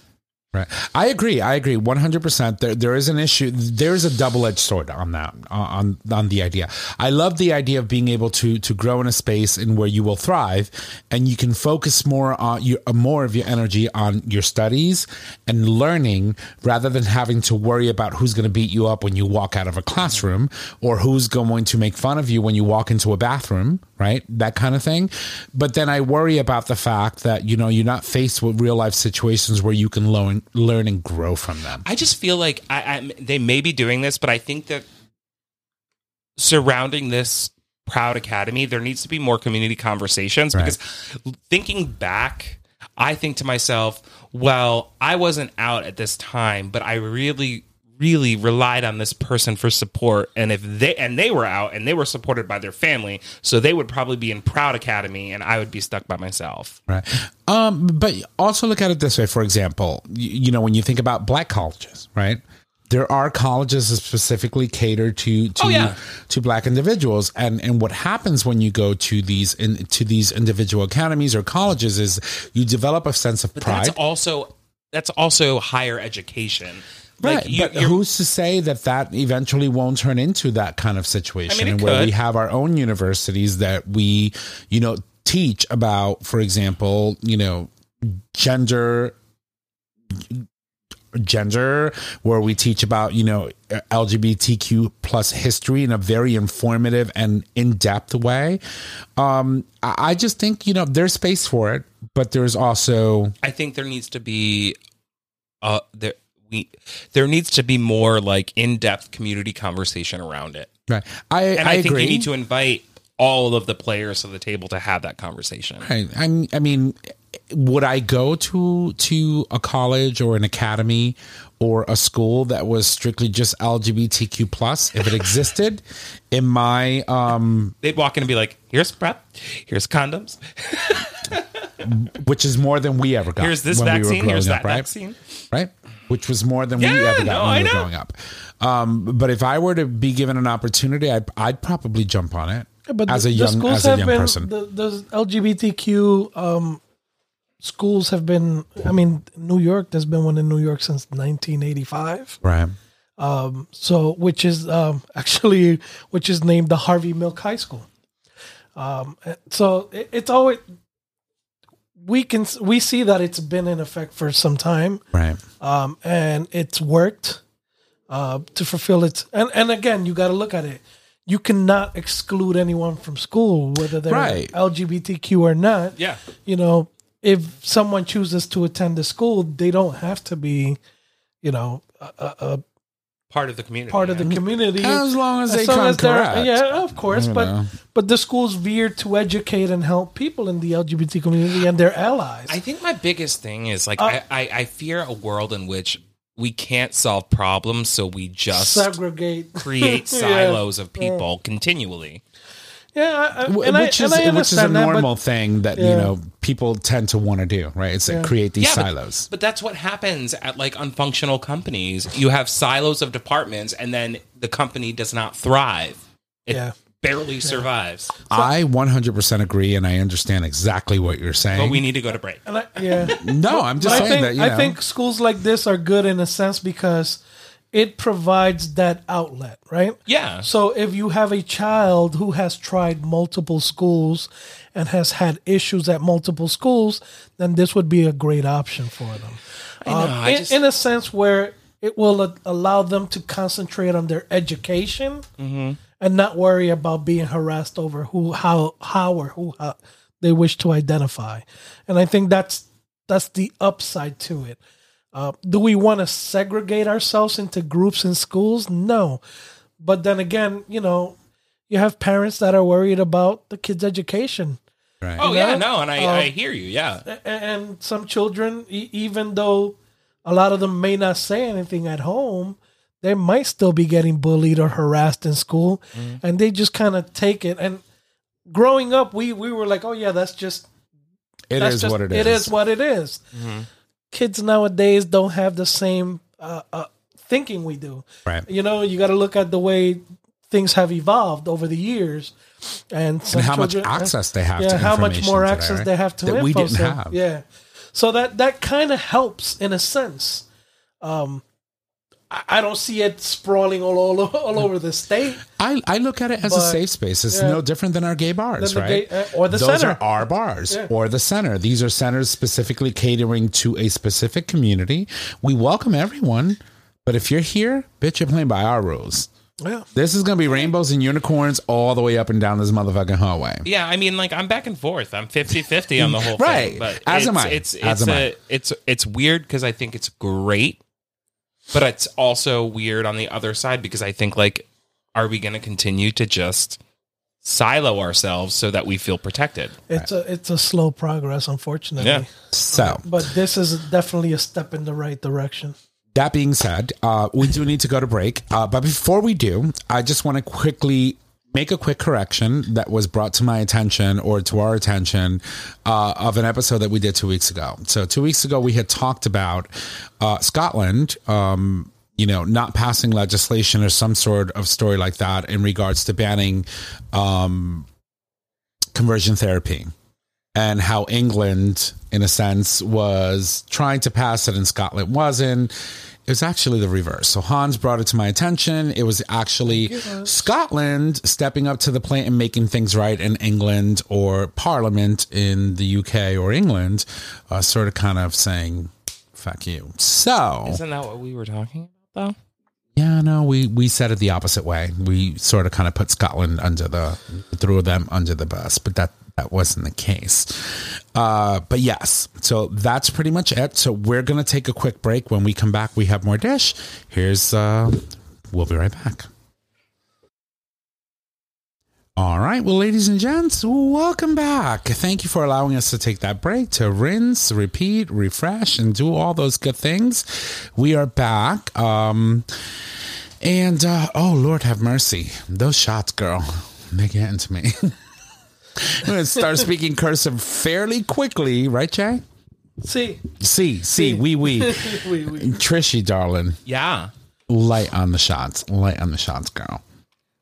Right. I agree. I agree. One hundred percent. There, there is an issue. There is a double edged sword on that. On on the idea. I love the idea of being able to to grow in a space in where you will thrive, and you can focus more on your more of your energy on your studies and learning rather than having to worry about who's going to beat you up when you walk out of a classroom or who's going to make fun of you when you walk into a bathroom. Right. That kind of thing. But then I worry about the fact that you know you're not faced with real life situations where you can learn learn and grow from them. I just feel like I, I they may be doing this, but I think that surrounding this proud academy, there needs to be more community conversations Right. because thinking back, I think to myself, well, I wasn't out at this time, but I really really relied on this person for support and if they and they were out and they were supported by their family so they would probably be in proud academy and i would be stuck by myself Right. Um, but also look at it this way. For example, you, you know, when you think about black colleges, right? There are colleges that specifically cater to to Oh, yeah. to black individuals, and and what happens when you go to these in, to these individual academies or colleges is you develop a sense of pride. that's also that's also higher education Right, you- but who's to say that that eventually won't turn into that kind of situation, it and where we have our own universities that we, you know, teach about, for example, you know, gender, gender, where we teach about, you know, LGBTQ plus history in a very informative and in depth way. Um, I I just think you know there's space for it, but there's also I think there needs to be uh there we there needs to be more like in-depth community conversation around it. right. I And I, I, think agree. you need to invite all of the players to the table to have that conversation. Right. I, I mean, would I go to to a college or an academy or a school that was strictly just LGBTQ plus if it existed? [LAUGHS] in my um, They'd walk in and be like, "Here's PrEP, here's condoms." [LAUGHS] which is more than we ever got. Here's this when we vaccine. Here's that up, right? vaccine. right? Which was more than we ever got no, when I we were know. growing up. Um, but if I were to be given an opportunity, I'd, I'd probably jump on it But as the- a young schools as a young been, person. The, the LGBTQ um, schools have been. I mean, New York. There's been one in New York since 1985. right. So, which is um, [LAUGHS] actually which is named the Harvey Milk High School. Um, so it, it's always we can we see that it's been in effect for some time, Right. um, and it's worked uh, to fulfill its. And and again, you got to look at it. You cannot exclude anyone from school, whether they're Right. LGBTQ or not. Yeah. You know, if someone chooses to attend the school, they don't have to be, you know, a, a, a Part of the community. part of yeah. the community. As long as they long come as they're- correct. Yeah, of course. You but know. but the school's veered to educate and help people in the LGBT community and their allies. I think my biggest thing is like Uh, I, I, I fear a world in which we can't solve problems, so we just segregate. [LAUGHS] create Yeah. silos of people continually. Yeah, I, I, Wh- I- which and is I which is a understand that, but- normal thing that you know people tend to want to do, right? It's to create these Yeah, silos. But, that's what happens at like unfunctional companies. You have silos of departments, and then the company does not thrive. It Yeah. barely survives. I 100% agree, and I understand exactly what you're saying. But we need to go to break. I, yeah. [LAUGHS] no, I'm just I saying think that you know, I think schools like this are good in a sense because it provides that outlet, right? Yeah. So if you have a child who has tried multiple schools and has had issues at multiple schools, then this would be a great option for them. I know, Um, in, just- in a sense where it will allow them to concentrate on their education Mm-hmm. and not worry about being harassed over who, how, how, or who how they wish to identify. And I think that's that's the upside to it. Uh, do we want to segregate ourselves into groups in schools? No. But then again, you know, you have parents that are worried about the kids' education. right. Oh You yeah, know? no, and I, Uh, I hear you. Yeah. And some children, even though a lot of them may not say anything at home, they might still be getting bullied or harassed in school. And they just kind of take it. And growing up, we, we were like, oh, yeah, that's just It that's is just, what it is. It is what it is. Kids nowadays don't have the same uh, uh, thinking we do. Right. You know, you got to look at the way things have evolved over the years, and, and how much children- access they have yeah, how much more today, access right? they have to that info. we didn't so, have. Yeah, so that that kind of helps in a sense. Um, I, I don't see it sprawling all all, all over the state. I, I look at it as a safe space. It's yeah. no different than our gay bars, the right? gay- uh, or the Those center. are our bars Yeah. or the center. These are centers specifically catering to a specific community. We welcome everyone, but if you're here, bitch, you're playing by our rules. Yeah, This is going to be rainbows and unicorns all the way up and down this motherfucking hallway. Yeah, I mean, like I'm back and forth. I'm 50-50 on the whole [LAUGHS] Right. thing. But As it's, am I. It's it's As am a, I. it's it's weird because I think it's great, but it's also weird on the other side because I think like, are we going to continue to just silo ourselves so that we feel protected? it's a it's a slow progress, unfortunately. Yeah. So, But this is definitely a step in the right direction. that being said, uh, we do need to go to break. Uh, but before we do, I just want to quickly make a quick correction that was brought to my attention or to our attention uh, of an episode that we did two weeks ago. So, two weeks ago, we had talked about uh, Scotland. Um, you know, not passing legislation or some sort of story like that in regards to banning um, conversion therapy and how England, in a sense, was trying to pass it and Scotland wasn't. It was actually the reverse. So Hans brought it to my attention. It was actually Scotland stepping up to the plate and making things right, and England or Parliament in the UK or England, uh, sort of kind of saying, "Fuck you." So Isn't that what we were talking about though? yeah, no, we we said it the opposite way. We sort of kind of put Scotland under the threw them under the bus, but that that wasn't the case. Uh, but yes, so that's pretty much it. So we're gonna take a quick break. When we come back, we have more dish. Here's uh, we'll be right back. All right, well, ladies and gents, welcome back. Thank you for allowing us to take that break to rinse, repeat, refresh, and do all those good things. We are back. Um, and uh, oh Lord have mercy, those shots, girl, they get into me. [LAUGHS] I'm going to start [LAUGHS] speaking cursive fairly quickly, right, Jay? See, See, see, wee wee. we, we, Trishy, darling, Yeah. light on the shots, light on the shots, girl.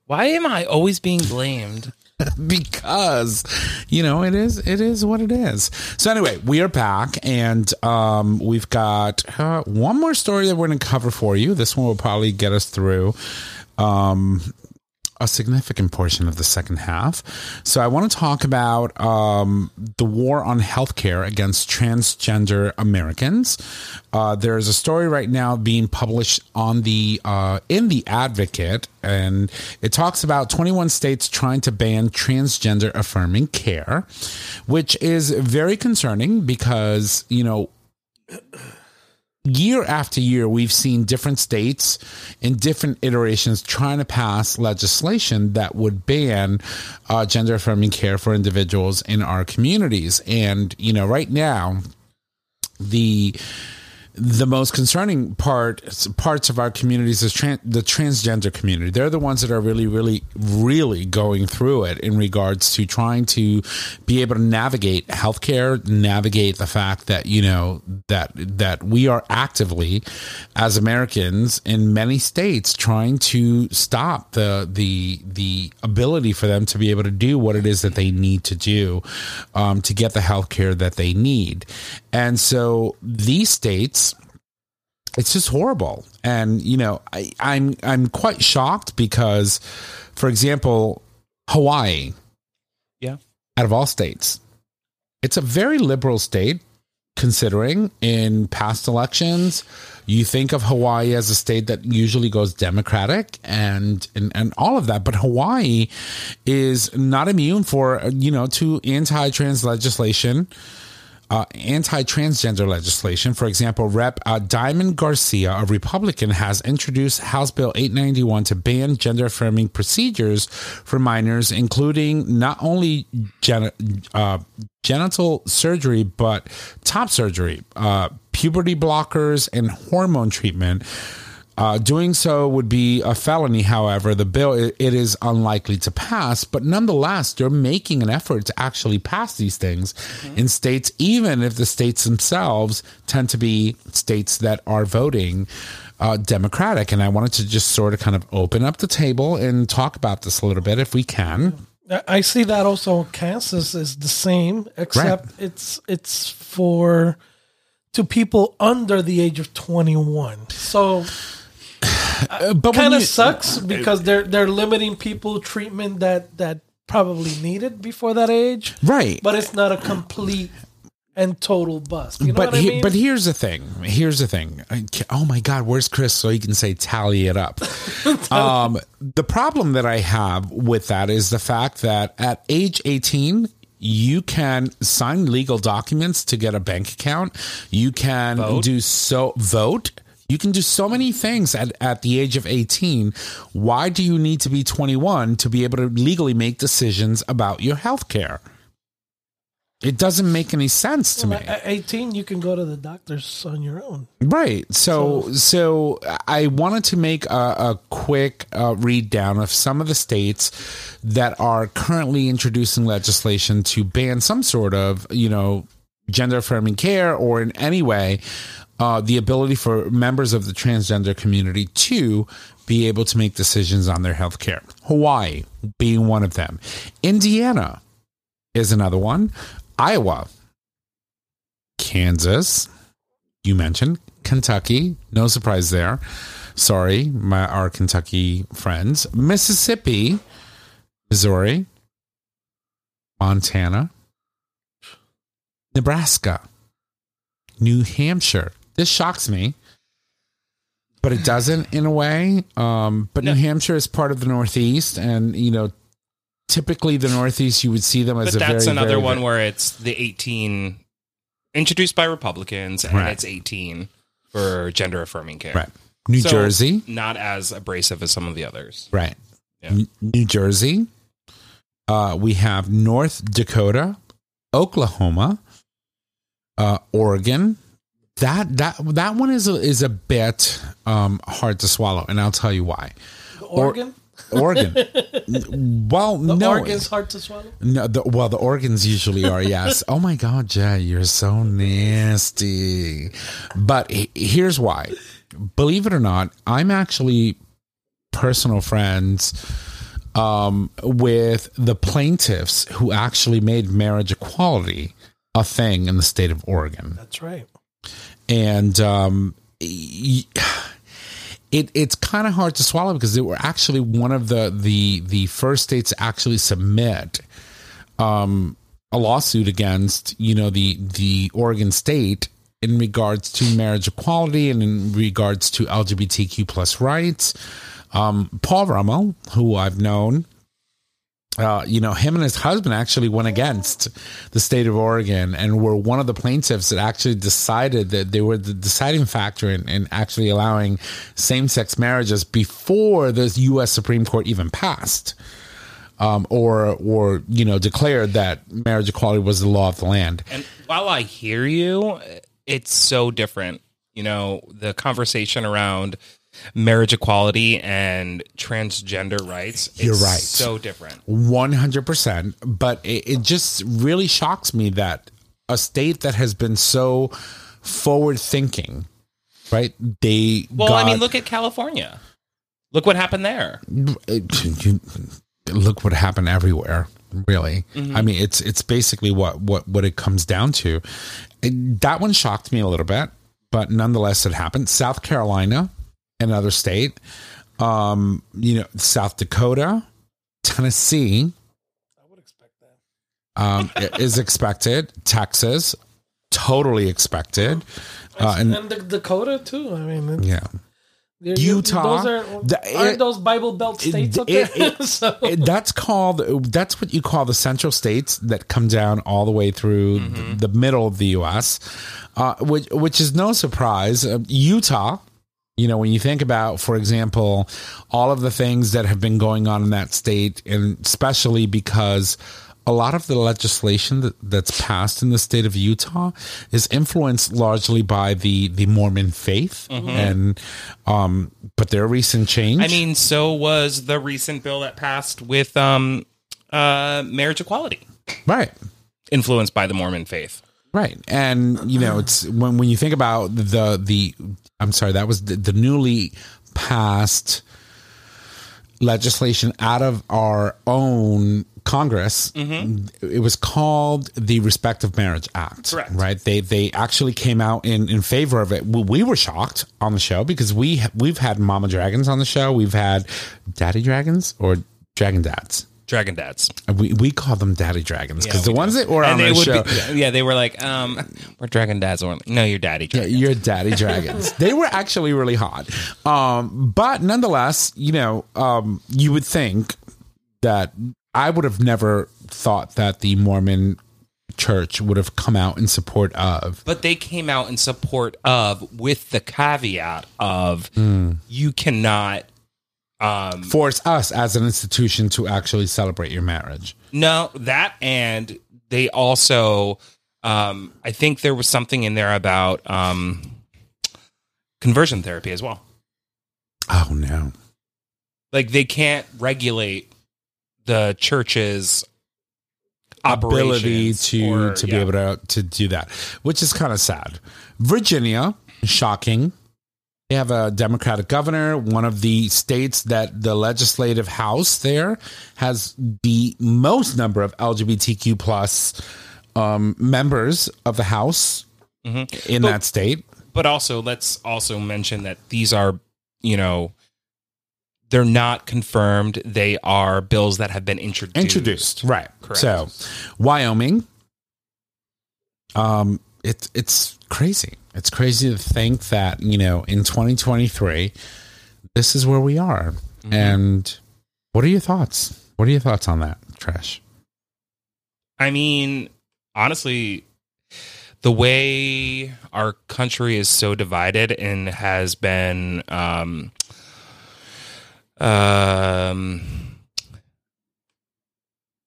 Why am I always being blamed? [LAUGHS] because you know it is it is what it is so anyway we are back and um we've got uh, one more story that we're going to cover for you this one will probably get us through um a significant portion of the second half. So I want to talk about um, the war on healthcare against transgender Americans. Uh, there's a story right now being published on the uh, in the Advocate, and it talks about 21 states trying to ban transgender affirming care, which is very concerning because you know year after year, we've seen different states in different iterations trying to pass legislation that would ban uh, gender affirming care for individuals in our communities. And, you know, right now, the the most concerning part parts of our communities is tran- the transgender community. They're the ones that are really, really, really going through it in regards to trying to be able to navigate healthcare, navigate the fact that you know that that we are actively, as Americans in many states, trying to stop the the the ability for them to be able to do what it is that they need to do um, to get the healthcare that they need, and so these states it's just horrible. And you know, I, I'm I'm quite shocked because, for example, Hawaii, Yeah. out of all states, it's a very liberal state. Considering in past elections, you think of Hawaii as a state that usually goes Democratic and, and and all of that, but Hawaii is not immune for you know to anti-trans legislation uh, anti-transgender legislation. For example, Rep. Uh, Diamond Garcia, a Republican, has introduced House Bill 891 to ban gender-affirming procedures for minors, including not only gen- uh, genital surgery but top surgery, uh, puberty blockers, and hormone treatment. Uh, doing so would be a felony. However, the bill it, it is unlikely to pass, but nonetheless, they're making an effort to actually pass these things in states, even if the states themselves tend to be states that are voting uh, Democratic. And I wanted to just sort of kind of open up the table and talk about this a little bit, if we can. I- I see that also Kansas is the same, except it's it's for to people under the age of twenty one. So but kind of sucks because they're they're limiting people treatment that that probably needed before that age, right? but it's not a complete and total bust. You know but what I he- mean? but here's the thing. Here's the thing. Oh my God, where's Chris? So he can say tally it up. [LAUGHS] um, the problem that I have with that is the fact that at age 18, you can sign legal documents to get a bank account. You can Vote. do so vote. You can do so many things at, at the age of 18. Why do you need to be 21 to be able to legally make decisions about your health care? It doesn't make any sense to me. At eighteen, you can go to the doctors on your own. Right. So, so I wanted to make a, a quick uh, read down of some of the states that are currently introducing legislation to ban some sort of, you know, gender affirming care or in any way uh, the ability for members of the transgender community to be able to make decisions on their health care. Hawaii being one of them. Indiana is another one. Iowa, Kansas, you mentioned Kentucky, no surprise there. Sorry, my our Kentucky friends. Mississippi, Missouri, Montana, Nebraska, New Hampshire. This shocks me, but it doesn't in a way. Um, but New Hampshire is part of the Northeast, and you know, typically the Northeast you would see them as But that's very, another very, one where it's the 18 introduced by Republicans and Right. it's 18 for gender affirming care. right. New So, Jersey, Not as abrasive as some of the others. Right. Yeah. New Jersey. Uh, we have North Dakota, Oklahoma, uh, Oregon. That that that one is a, is a bit um, hard to swallow, and I'll tell you why. Oregon, Oregon. [LAUGHS] well, The no, organ's hard to swallow. no. The, well, the organs usually are. Yes. oh my God, Jay, you're so nasty. But here's why. Believe it or not, I'm actually personal friends um, with the plaintiffs who actually made marriage equality a thing in the state of Oregon That's right. And um, it it's kind of hard to swallow because they were actually one of the the the first states to actually submit um, a lawsuit against you know the the Oregon state in regards to marriage equality and in regards to LGBTQ plus rights. Um, Paul Romo, who I've known uh, you know, him and his husband actually went against the state of Oregon and were one of the plaintiffs that actually decided that they were the deciding factor in, in actually allowing same sex marriages before the U.S. Supreme Court even passed. Um, or, or you know, declared that marriage equality was the law of the land. And while I hear you, it's so different. You know, the conversation around marriage equality and transgender rights. You're it's right. So different. One hundred percent. But it, it just really shocks me that a state that has been so forward thinking, right? They Well, got, I mean, look at California. Look what happened there. you- [LAUGHS] look what happened everywhere. Really, Mm-hmm. I mean, it's it's basically what what what it comes down to. That one shocked me a little bit, but nonetheless, it happened. South Carolina, another state. Um, you know, South Dakota, Tennessee. I would expect that. Um, is expected. Texas, totally expected. Uh, and and the Dakota too. I mean, yeah, Utah, Those are the- aren't it- those Bible Belt states up there? it- [LAUGHS] so it- that's called that's what you call the central states that come down all the way through the, the middle of the U.S., uh, which which is no surprise. Uh, Utah, you know, when you think about, for example, all of the things that have been going on in that state, and especially because. A lot of the legislation that, that's passed in the state of Utah is influenced largely by the, the Mormon faith, and um, but their recent change. I mean, so was the recent bill that passed with um, uh, marriage equality, right? influenced by the Mormon faith. Right. And you know, it's uh-huh. when when you think about the the I'm sorry, that was the, the newly passed legislation out of our own Congress. Mm-hmm. It was called the Respect of Marriage Act. Correct. Right. They they actually came out in in favor of it. We, we were shocked on the show because we we've had Mama Dragons on the show. We've had Daddy Dragons or Dragon Dads. Dragon dads. We we call them Daddy Dragons because the ones that were on and the would show. be, yeah, they were like, um, we're dragon dads. Or no, you're daddy. Yeah, your [LAUGHS] daddy dragons. they were actually really hot. Um, but nonetheless, you know, um, you would think that I would have never thought that the Mormon church would have come out in support of. But they came out in support of, with the caveat of, Hmm. you cannot. Um, Force us as an institution to actually celebrate your marriage. no, that and they also, um, I think there was something in there about um, conversion therapy as well. Oh no! Like they can't regulate the church's Ability to or- to be able to to do that, which is kind of sad. Virginia, shocking. They have a Democratic governor, one of the states that the legislative house there has the most number of LGBTQ plus um, members of the house Mm-hmm. in that state. but also let's also mention that these are you know they're not confirmed they are bills that have been introduced Introduced, right? Correct. So, Wyoming, um, it's it's crazy. It's crazy to think that you know in 2023, this is where we are. Mm-hmm. And what are your thoughts? What are your thoughts on that, Trash? i mean honestly the way our country is so divided and has been um um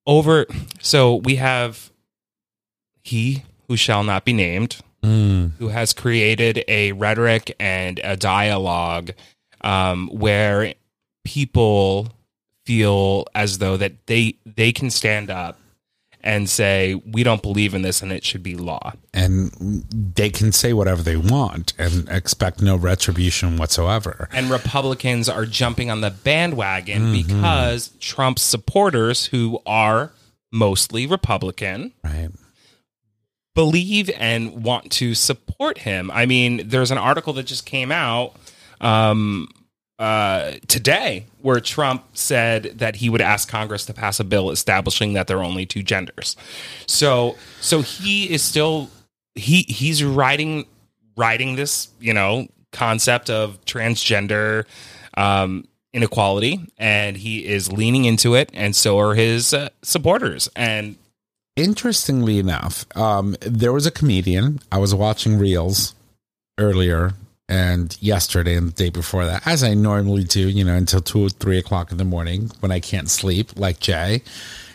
over so we have he who shall not be named who has created a rhetoric and a dialogue um, where people feel as though that they they can stand up and say we don't believe in this and it should be law. and they can say whatever they want and expect no retribution whatsoever. And Republicans are jumping on the bandwagon because Trump's supporters, who are mostly Republican, Right. Believe and want to support him. I mean, there's an article that just came out um, uh, today where Trump said that he would ask Congress to pass a bill establishing that there are only two genders. So, so he is still he he's riding riding this you know concept of transgender um, inequality, and he is leaning into it, and so are his uh, supporters. And Interestingly enough, um, there was a comedian. I was watching Reels earlier and yesterday and the day before that, as I normally do, you know, until two or three o'clock in the morning when I can't sleep, like Jay.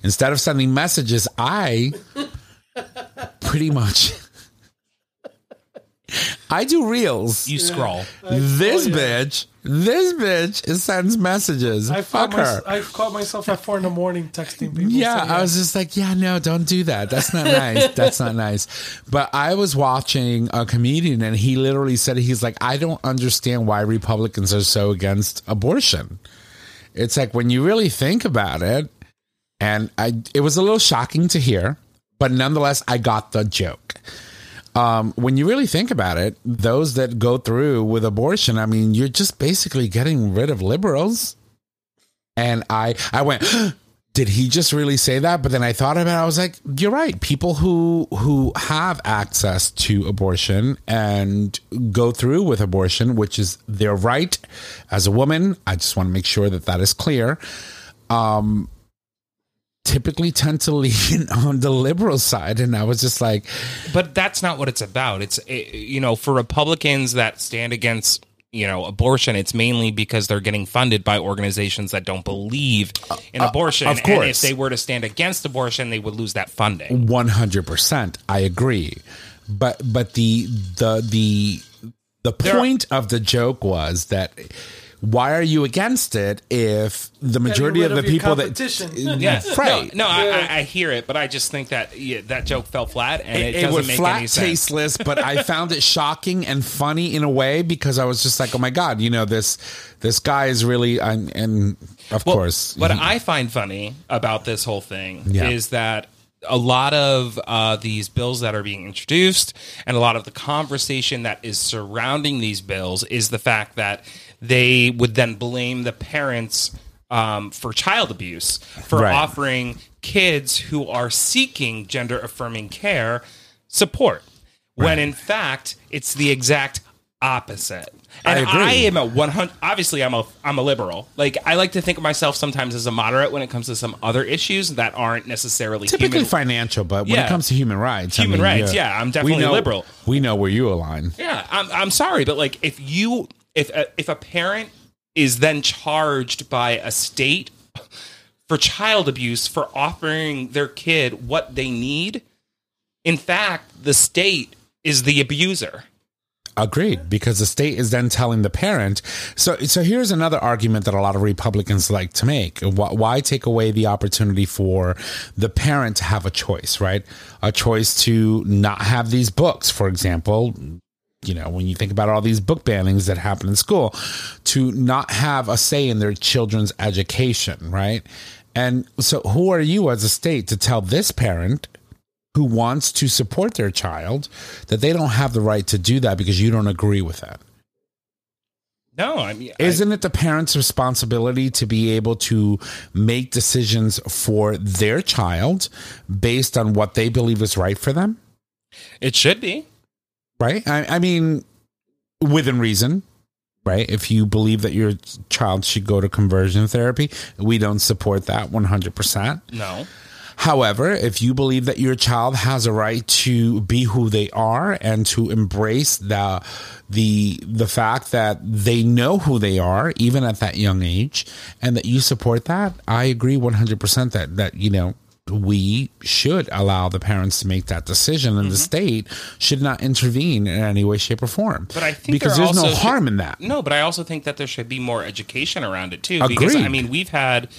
Instead of sending messages, I pretty much [LAUGHS] I do reels. you scroll. this Oh, yeah. bitch, this bitch sends messages. I Fuck found her. my, I've caught myself at four in the morning texting people. Yeah, saying, I was just like, yeah, no, don't do that. That's not nice. [LAUGHS] That's not nice. But I was watching a comedian and he literally said, he's like, I don't understand why Republicans are so against abortion. It's like when you really think about it, and I, it was a little shocking to hear, but nonetheless, I got the joke. Um, when you really think about it, those that go through with abortion, I mean, you're just basically getting rid of liberals. And I, I went, [GASPS] did he just really say that? But then I thought about it. I was like, you're right. People who who have access to abortion and go through with abortion, which is their right as a woman. I just want to make sure that that is clear. Um, typically tend to [LAUGHS] lean on the liberal side, and I was just like, but that's not what it's about. It's you know for Republicans that stand against you know abortion, it's mainly because they're getting funded by organizations that don't believe in abortion. Uh, of and if they were to stand against abortion, they would lose that funding. One hundred percent, I agree. But but the the the the are- point of the joke was that why are you against it if the majority of the of people that competition. Yeah, right No, no I, I, I hear it, but I just think that yeah, that joke fell flat, and it, it, doesn't was make flat any sense. tasteless but i [LAUGHS] found it shocking and funny in a way because i was just like oh my god you know this this guy is really and, and of Well, course what he- I find funny about this whole thing Yeah. is that a lot of uh, these bills that are being introduced and a lot of the conversation that is surrounding these bills is the fact that they would then blame the parents um, for child abuse for Right. offering kids who are seeking gender affirming care support when in fact it's the exact opposite I and agree. I am a 100 obviously I'm a I'm a liberal like I like to think of myself sometimes as a moderate when it comes to some other issues that aren't necessarily typically human financial but when Yeah. it comes to human rights I Human mean, rights, yeah, I'm we definitely know- liberal. we know where you align Yeah, I'm I'm sorry, but like if you if a, if a parent is then charged by a state for child abuse for offering their kid what they need, in fact, the state is the abuser. Agreed, because the state is then telling the parent. So, so here's another argument that a lot of Republicans like to make: why, why take away the opportunity for the parent to have a choice, right? A choice to not have these books, for example. You know, when you think about all these book bannings that happen in school, to not have a say in their children's education, right? And so, who are you as a state to tell this parent who wants to support their child that they don't have the right to do that because you don't agree with that. No, I mean, I- Isn't it the parent's responsibility to be able to make decisions for their child based on what they believe is right for them? it should be. Right? I, I mean, within reason, right? If you believe that your child should go to conversion therapy, we don't support that 100%. No. However, if you believe that your child has a right to be who they are and to embrace the the the fact that they know who they are even at that young age and that you support that, I agree 100% that that you know we should allow the parents to make that decision and the state should not intervene in any way shape or form. But I think because there there's no should- harm in that. No, but I also think that there should be more education around it too. Because I mean, we've had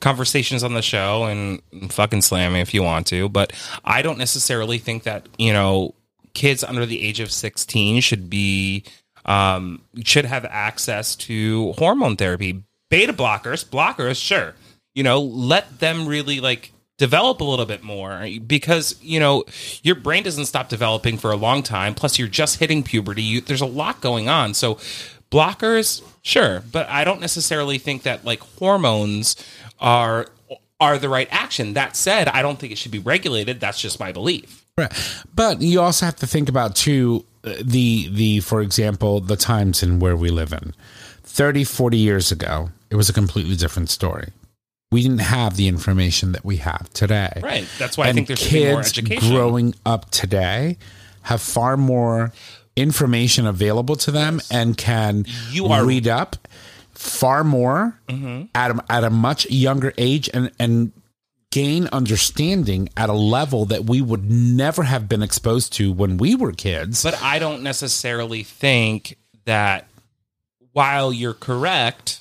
conversations on the show and fucking slam me if you want to, but I don't necessarily think that, you know, kids under the age of 16 should be um should have access to hormone therapy. Beta blockers, blockers, sure. You know, let them really like develop a little bit more because you know your brain doesn't stop developing for a long time. Plus you're just hitting puberty. You, there's a lot going on. So blockers sure. But i don't necessarily think that like hormones are are the right action. That said i don't think it should be regulated. That's just my belief. Right. But you also have to think about too the the for example the times in where we live in. 30 40 years ago, it was a completely different story. We didn't have the information that we have today. Right. That's why I And think there should be more kids education. growing up today have far more information available to them and can You are- Mm-hmm. read up far more at a, at a much younger age and and gain understanding at a level that we would never have been exposed to when we were kids. But I don't necessarily think that while you're correct,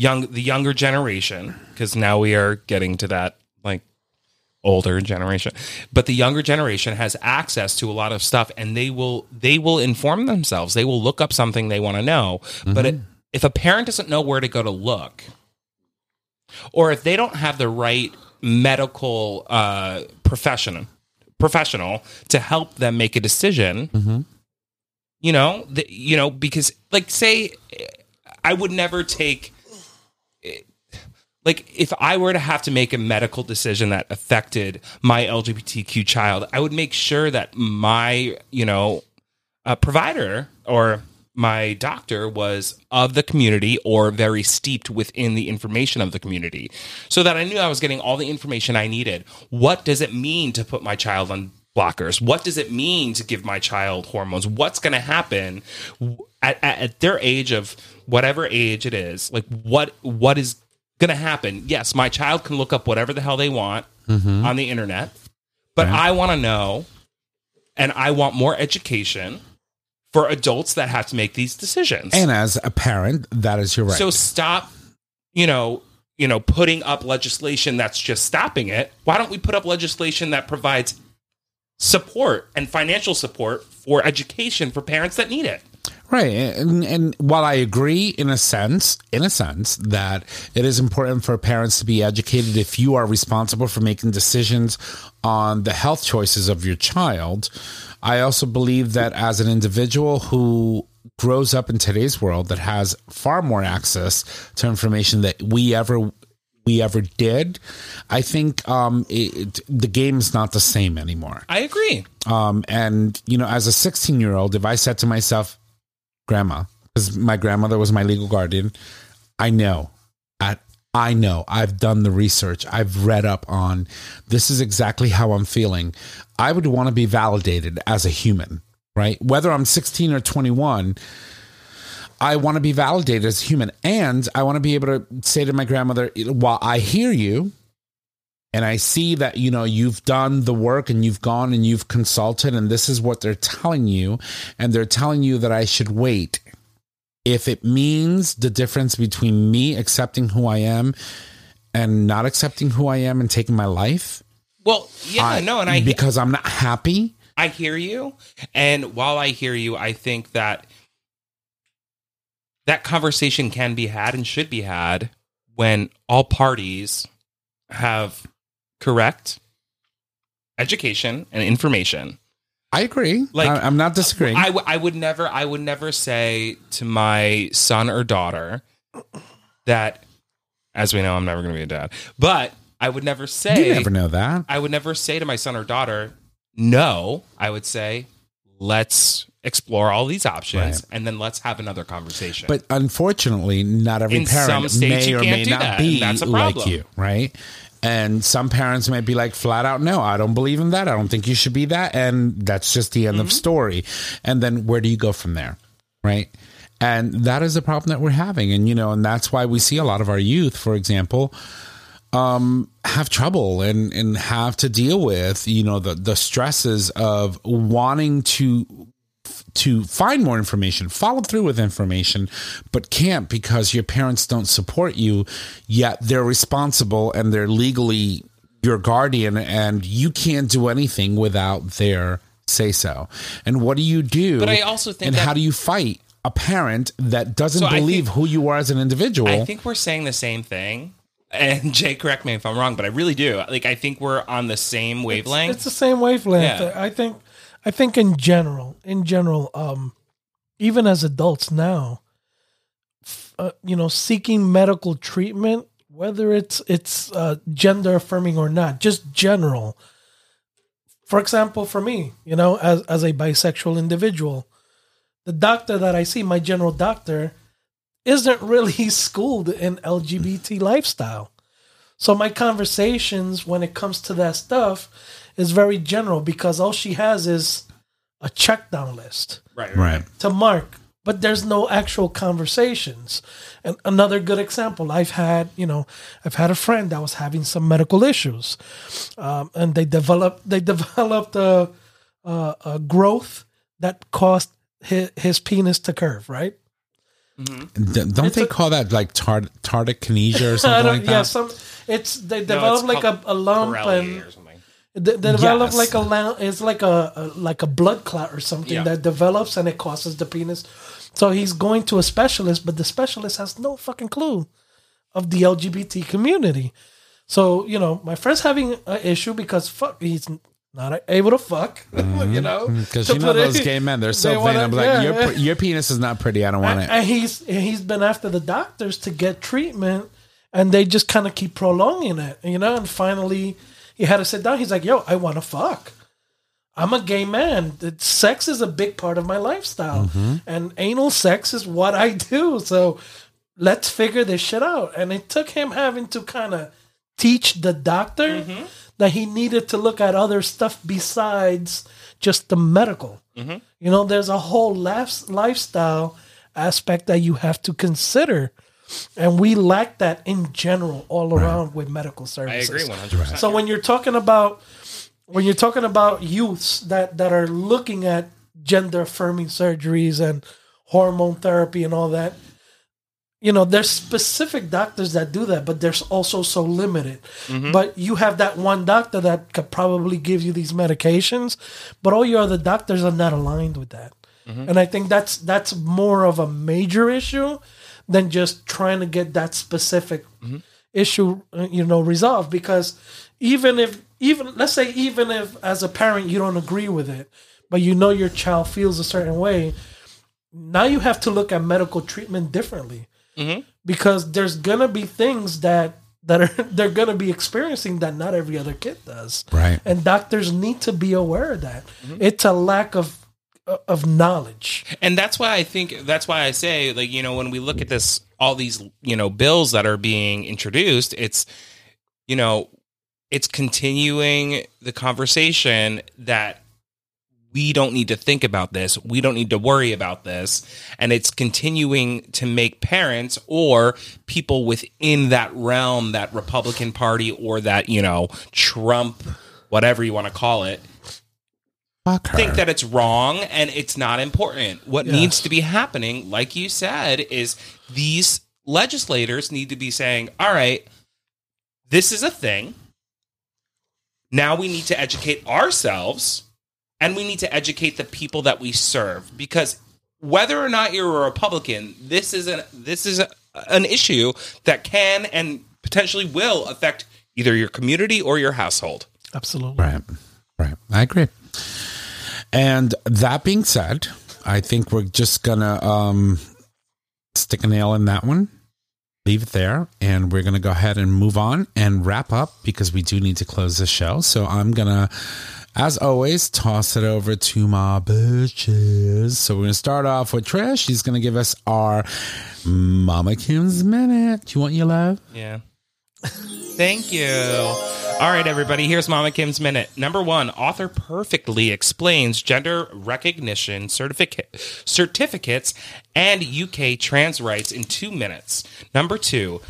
young the younger generation, because now we are getting to that like older generation, but the younger generation has access to a lot of stuff and they will they will inform themselves. They will look up something they want to know. But it, if a parent doesn't know where to go to look, or if they don't have the right medical uh, profession professional to help them make a decision, you know, the, you know, because like say, I would never take. Like if I were to have to make a medical decision that affected my LGBTQ child, I would make sure that my, you know, uh, provider or my doctor was of the community or very steeped within the information of the community so that I knew I was getting all the information I needed. What does it mean to put my child on blockers? What does it mean to give my child hormones? What's going to happen at, at, at their age of whatever age it is? Like what what is going to happen? Yes, my child can look up whatever the hell they want mm-hmm. on the internet, but I want to know and I want more education for adults that have to make these decisions. and as a parent, that is your right. So stop, you know, you know, putting up legislation that's just stopping it. Why don't we put up legislation that provides support and financial support for education for parents that need it? Right. And, and while I agree in a sense, in a sense, that it is important for parents to be educated if you are responsible for making decisions on the health choices of your child, I also believe that as an individual who grows up in today's world that has far more access to information that we ever we ever did, I think um, it, the game is not the same anymore. I agree. Um, and you know, as a 16 year old, if I said to myself, "Grandma," because my grandmother was my legal guardian, I know, I, I know, I've done the research, I've read up on this is exactly how I'm feeling. I would want to be validated as a human, right? Whether I'm 16 or 21. I want to be validated as a human, and I want to be able to say to my grandmother, "While I hear you, and I see that you know you've done the work and you've gone and you've consulted and this is what they're telling you. And they're telling you that I should wait. If it means the difference between me accepting who I am and not accepting who I am and taking my life Well, yeah, I- no, and I because I'm not happy. I hear you. And while I hear you, I think that that conversation can be had and should be had when all parties have correct education and information. I agree Like, I, I'm not disagreeing I, w- I would never I would never say to my son or daughter that as we know I'm never going to be a dad. But I would never say you never know that I would never say to my son or daughter, no. I would say, let's explore all these options Right. and then let's have another conversation. But unfortunately, not every In parent may or may not that, be like you, right? And some parents might be like flat out, no, I don't believe in that. I don't think you should be that. And that's just the end Mm-hmm. of story. And then where do you go from there? Right. And that is the problem that we're having. And, you know, and that's why we see a lot of our youth, for example, um, have trouble and, and have to deal with, you know, the, the stresses of wanting to to find more information, follow through with information, but can't because your parents don't support you, yet they're responsible and they're legally your guardian and you can't do anything without their say so. And what do you do? But I also think and that- how do you fight a parent that doesn't So believe think- who you are as an individual? I think we're saying the same thing. And [LAUGHS] Jay, correct me if I'm wrong, but I really do. Like, I think we're on the same wavelength. It's the same wavelength. Yeah. I think. I think in general, in general, um, even as adults now, uh, you know, seeking medical treatment, whether it's it's uh, gender affirming or not, just general. For example, for me, you know, as as a bisexual individual, the doctor that I see, my general doctor, isn't really [LAUGHS] schooled in LGBT lifestyle. So my conversations when it comes to that stuff is very general because all she has is a check down list right, right. to mark, but there's no actual conversations. And another good example, I've had, you know, I've had a friend that was having some medical issues, um, and they developed they [LAUGHS] developed a, a, a growth that caused his, his penis to curve, right? D- don't It's they a- call that like tardic tardikinesia or [LAUGHS] something like that? yeah, some it's they No, develop it's like a, a lump and or something. They, they develop Yes. like a la- it's like a, a like a blood clot or something Yeah. that develops and it causes the penis. So he's going to a specialist, but the specialist has no fucking clue of the LGBT community. So you know, my friend's having an issue because fuck, he's not able to fuck. [LAUGHS] you know, Because Mm-hmm. you know put it- those gay men, they're [LAUGHS] so they vain. I'm like, yeah, your, [LAUGHS] yeah. your penis is not pretty. I don't want and, it. and he's and he's been after the doctors to get treatment, and they just kind of keep prolonging it, you know. And finally, he had to sit down. He's like, "Yo, I want to fuck. I'm a gay man. Sex is a big part of my lifestyle, mm-hmm. and anal sex is what I [LAUGHS] do. So let's figure this shit out." And it took him having to kind of teach the doctor mm-hmm. that he needed to look at other stuff besides just the medical. Mm-hmm. You know, there's a whole lifestyle aspect that you have to consider. And we lack that in general all around with medical services. I agree 100%. So when you're talking about when you're talking about youths that that are looking at gender affirming surgeries and hormone therapy and all that, you know, there's specific doctors that do that, but there's also so limited. Mm-hmm. But you have that one doctor that could probably give you these medications, but all your other doctors are not aligned with that. Mm-hmm. And I think that's that's more of a major issue than just trying to get that specific issue uh, you know resolved. Because even if even let's say even if as a parent you don't agree with it but you know your child feels a certain way now you have to look at medical treatment differently. Because there's gonna be things that that are [LAUGHS] they're gonna be experiencing that not every other kid does. Right. and doctors need to be aware of that. It's a lack of of knowledge. And that's why I think that's why I say like you know when we look at this all these you know bills that are being introduced it's you know it's continuing the conversation that we don't need to think about this we don't need to worry about this and it's continuing to make parents or people within that realm that Republican party or that you know Trump whatever you want to call it Fuck her. think that it's wrong and it's not important. What Yes. needs to be happening, like you said, is these legislators need to be saying, all right, this is a thing. Now we need to educate ourselves and we need to educate the people that we serve because whether or not you're a Republican, this is an this is a, an issue that can and potentially will affect either your community or your household. absolutely Right. Right. I agree. And that being said, I think we're just gonna um stick a nail in that one, leave it there, and we're gonna go ahead and move on and wrap up because we do need to close the show. So I'm gonna as always, toss it over to my bitches. So we're gonna start off with Trish. She's gonna give us our Mama Kim's minute. Do you want your love? Yeah. Thank you. All right, everybody, here's Mama Kim's Minute. Number one, author perfectly explains gender recognition certificate, certificates and UK trans rights in two minutes. Number two,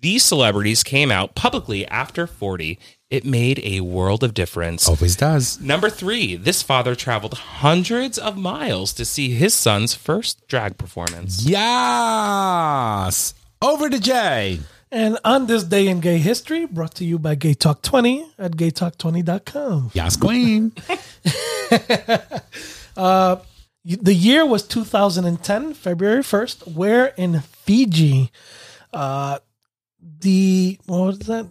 these celebrities came out publicly after 40 It made a world of difference. Always does. Number three, this father traveled hundreds of miles to see his son's first drag performance. Yes. Over to Jay. And on this day in gay history, brought to you by Gay Talk 20 at gaytalk20.com. Yes, Queen. [LAUGHS] The year was 2010, February 1st, where in Fiji, uh, the, what was that?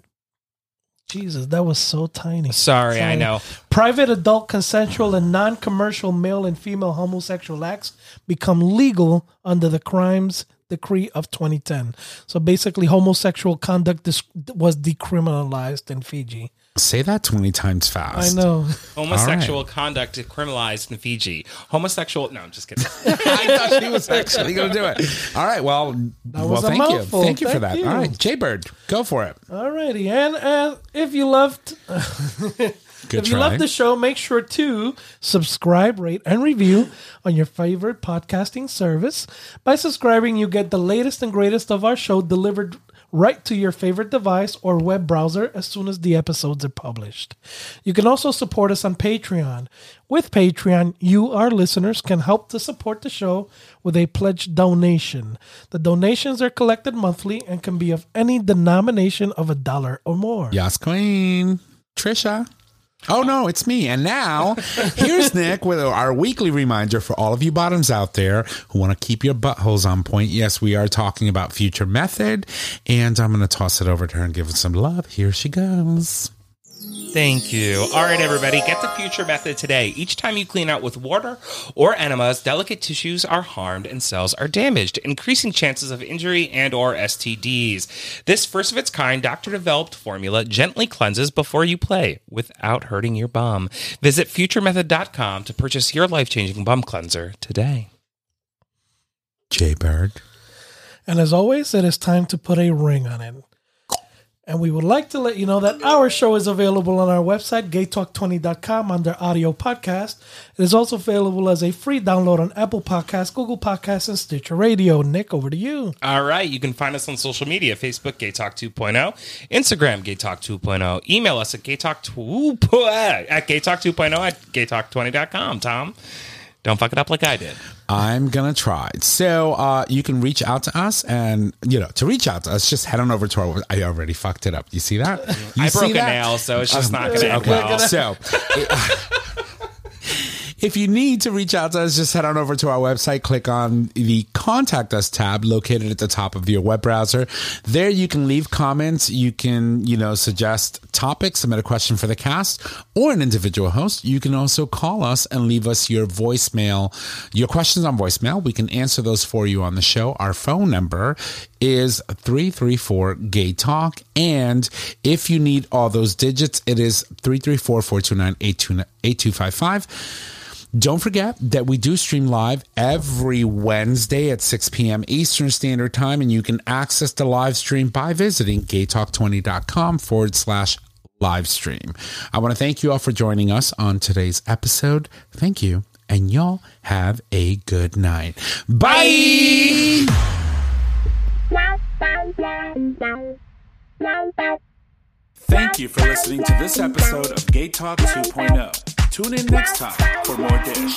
Jesus, that was so tiny. Sorry, I know. Private, adult, consensual, and non commercial male and female homosexual acts become legal under the Crimes Decree of 2010. So basically, homosexual conduct dis- was decriminalized in Fiji. Say that 20 times fast. I know. Homosexual conduct criminalized in Fiji. Homosexual. No, I'm just kidding. [LAUGHS] I thought she was actually going to do it. All right. Well, well was a thank you. Thank you for that. you. All right. Jaybird, go for it. Alrighty, and uh, if you loved, [LAUGHS] Good if you love the show, make sure to subscribe, rate, and review on your favorite podcasting service. By subscribing, you get the latest and greatest of our show delivered right to your favorite device or web browser as soon as the episodes are published. You can also support us on Patreon. With Patreon, you, our listeners, can help to support the show with a pledged donation. The donations are collected monthly and can be of any denomination of a dollar or more. Yes, Queen. Trisha. Oh no, it's me. And now here's Nick with our weekly reminder for all of you bottoms out there who want to keep your buttholes on point. Yes, we are talking about future method, and I'm going to toss it over to her and give it some love. Here she goes. Thank you. All right, everybody, get the future method today. Each time you clean out with water or enemas, delicate tissues are harmed and cells are damaged, increasing chances of injury and or STDs. This first of its kind doctor-developed formula gently cleanses before you play without hurting your bum. Visit futuremethod.com to purchase your life-changing bum cleanser today. Jaybird. And as always, it is time to put a ring on it. And we would like to let you know that our show is available on our website, gaytalk20.com, under audio podcast. It is also available as a free download on Apple Podcasts, Google Podcasts, and Stitcher Radio. Nick, over to you. All right, you can find us on social media Facebook, Gay Talk 2.0, Instagram, Gay Talk 2.0, email us at gaytalk 2 [LAUGHS] at gaytalk 2.0 at gaytalk20.com. Tom, don't fuck it up like I did. I'm gonna try. So uh, you can reach out to us, and you know to reach out to us, just head on over to our. I already fucked it up. You see that? You I broke a that? nail, so it's just not going to end Okay, well. so [LAUGHS] [LAUGHS] if you need to reach out to us, just head on over to our website, click on the Contact Us tab located at the top of your web browser. There you can leave comments, you can, you know, suggest topics, submit a question for the cast or an individual host. You can also call us and leave us your voicemail, your questions on voicemail. We can answer those for you on the show. Our phone number is 334 Gay Talk. And if you need all those digits, it is 334 429 8255. Don't forget that we do stream live every Wednesday at 6 p.m. Eastern Standard Time, and you can access the live stream by visiting gaytalk20.com forward slash live stream. I want to thank you all for joining us on today's episode. Thank you, and y'all have a good night. Bye. Thank you for listening to this episode of Gay Talk 2.0. Tune in next time for more dish.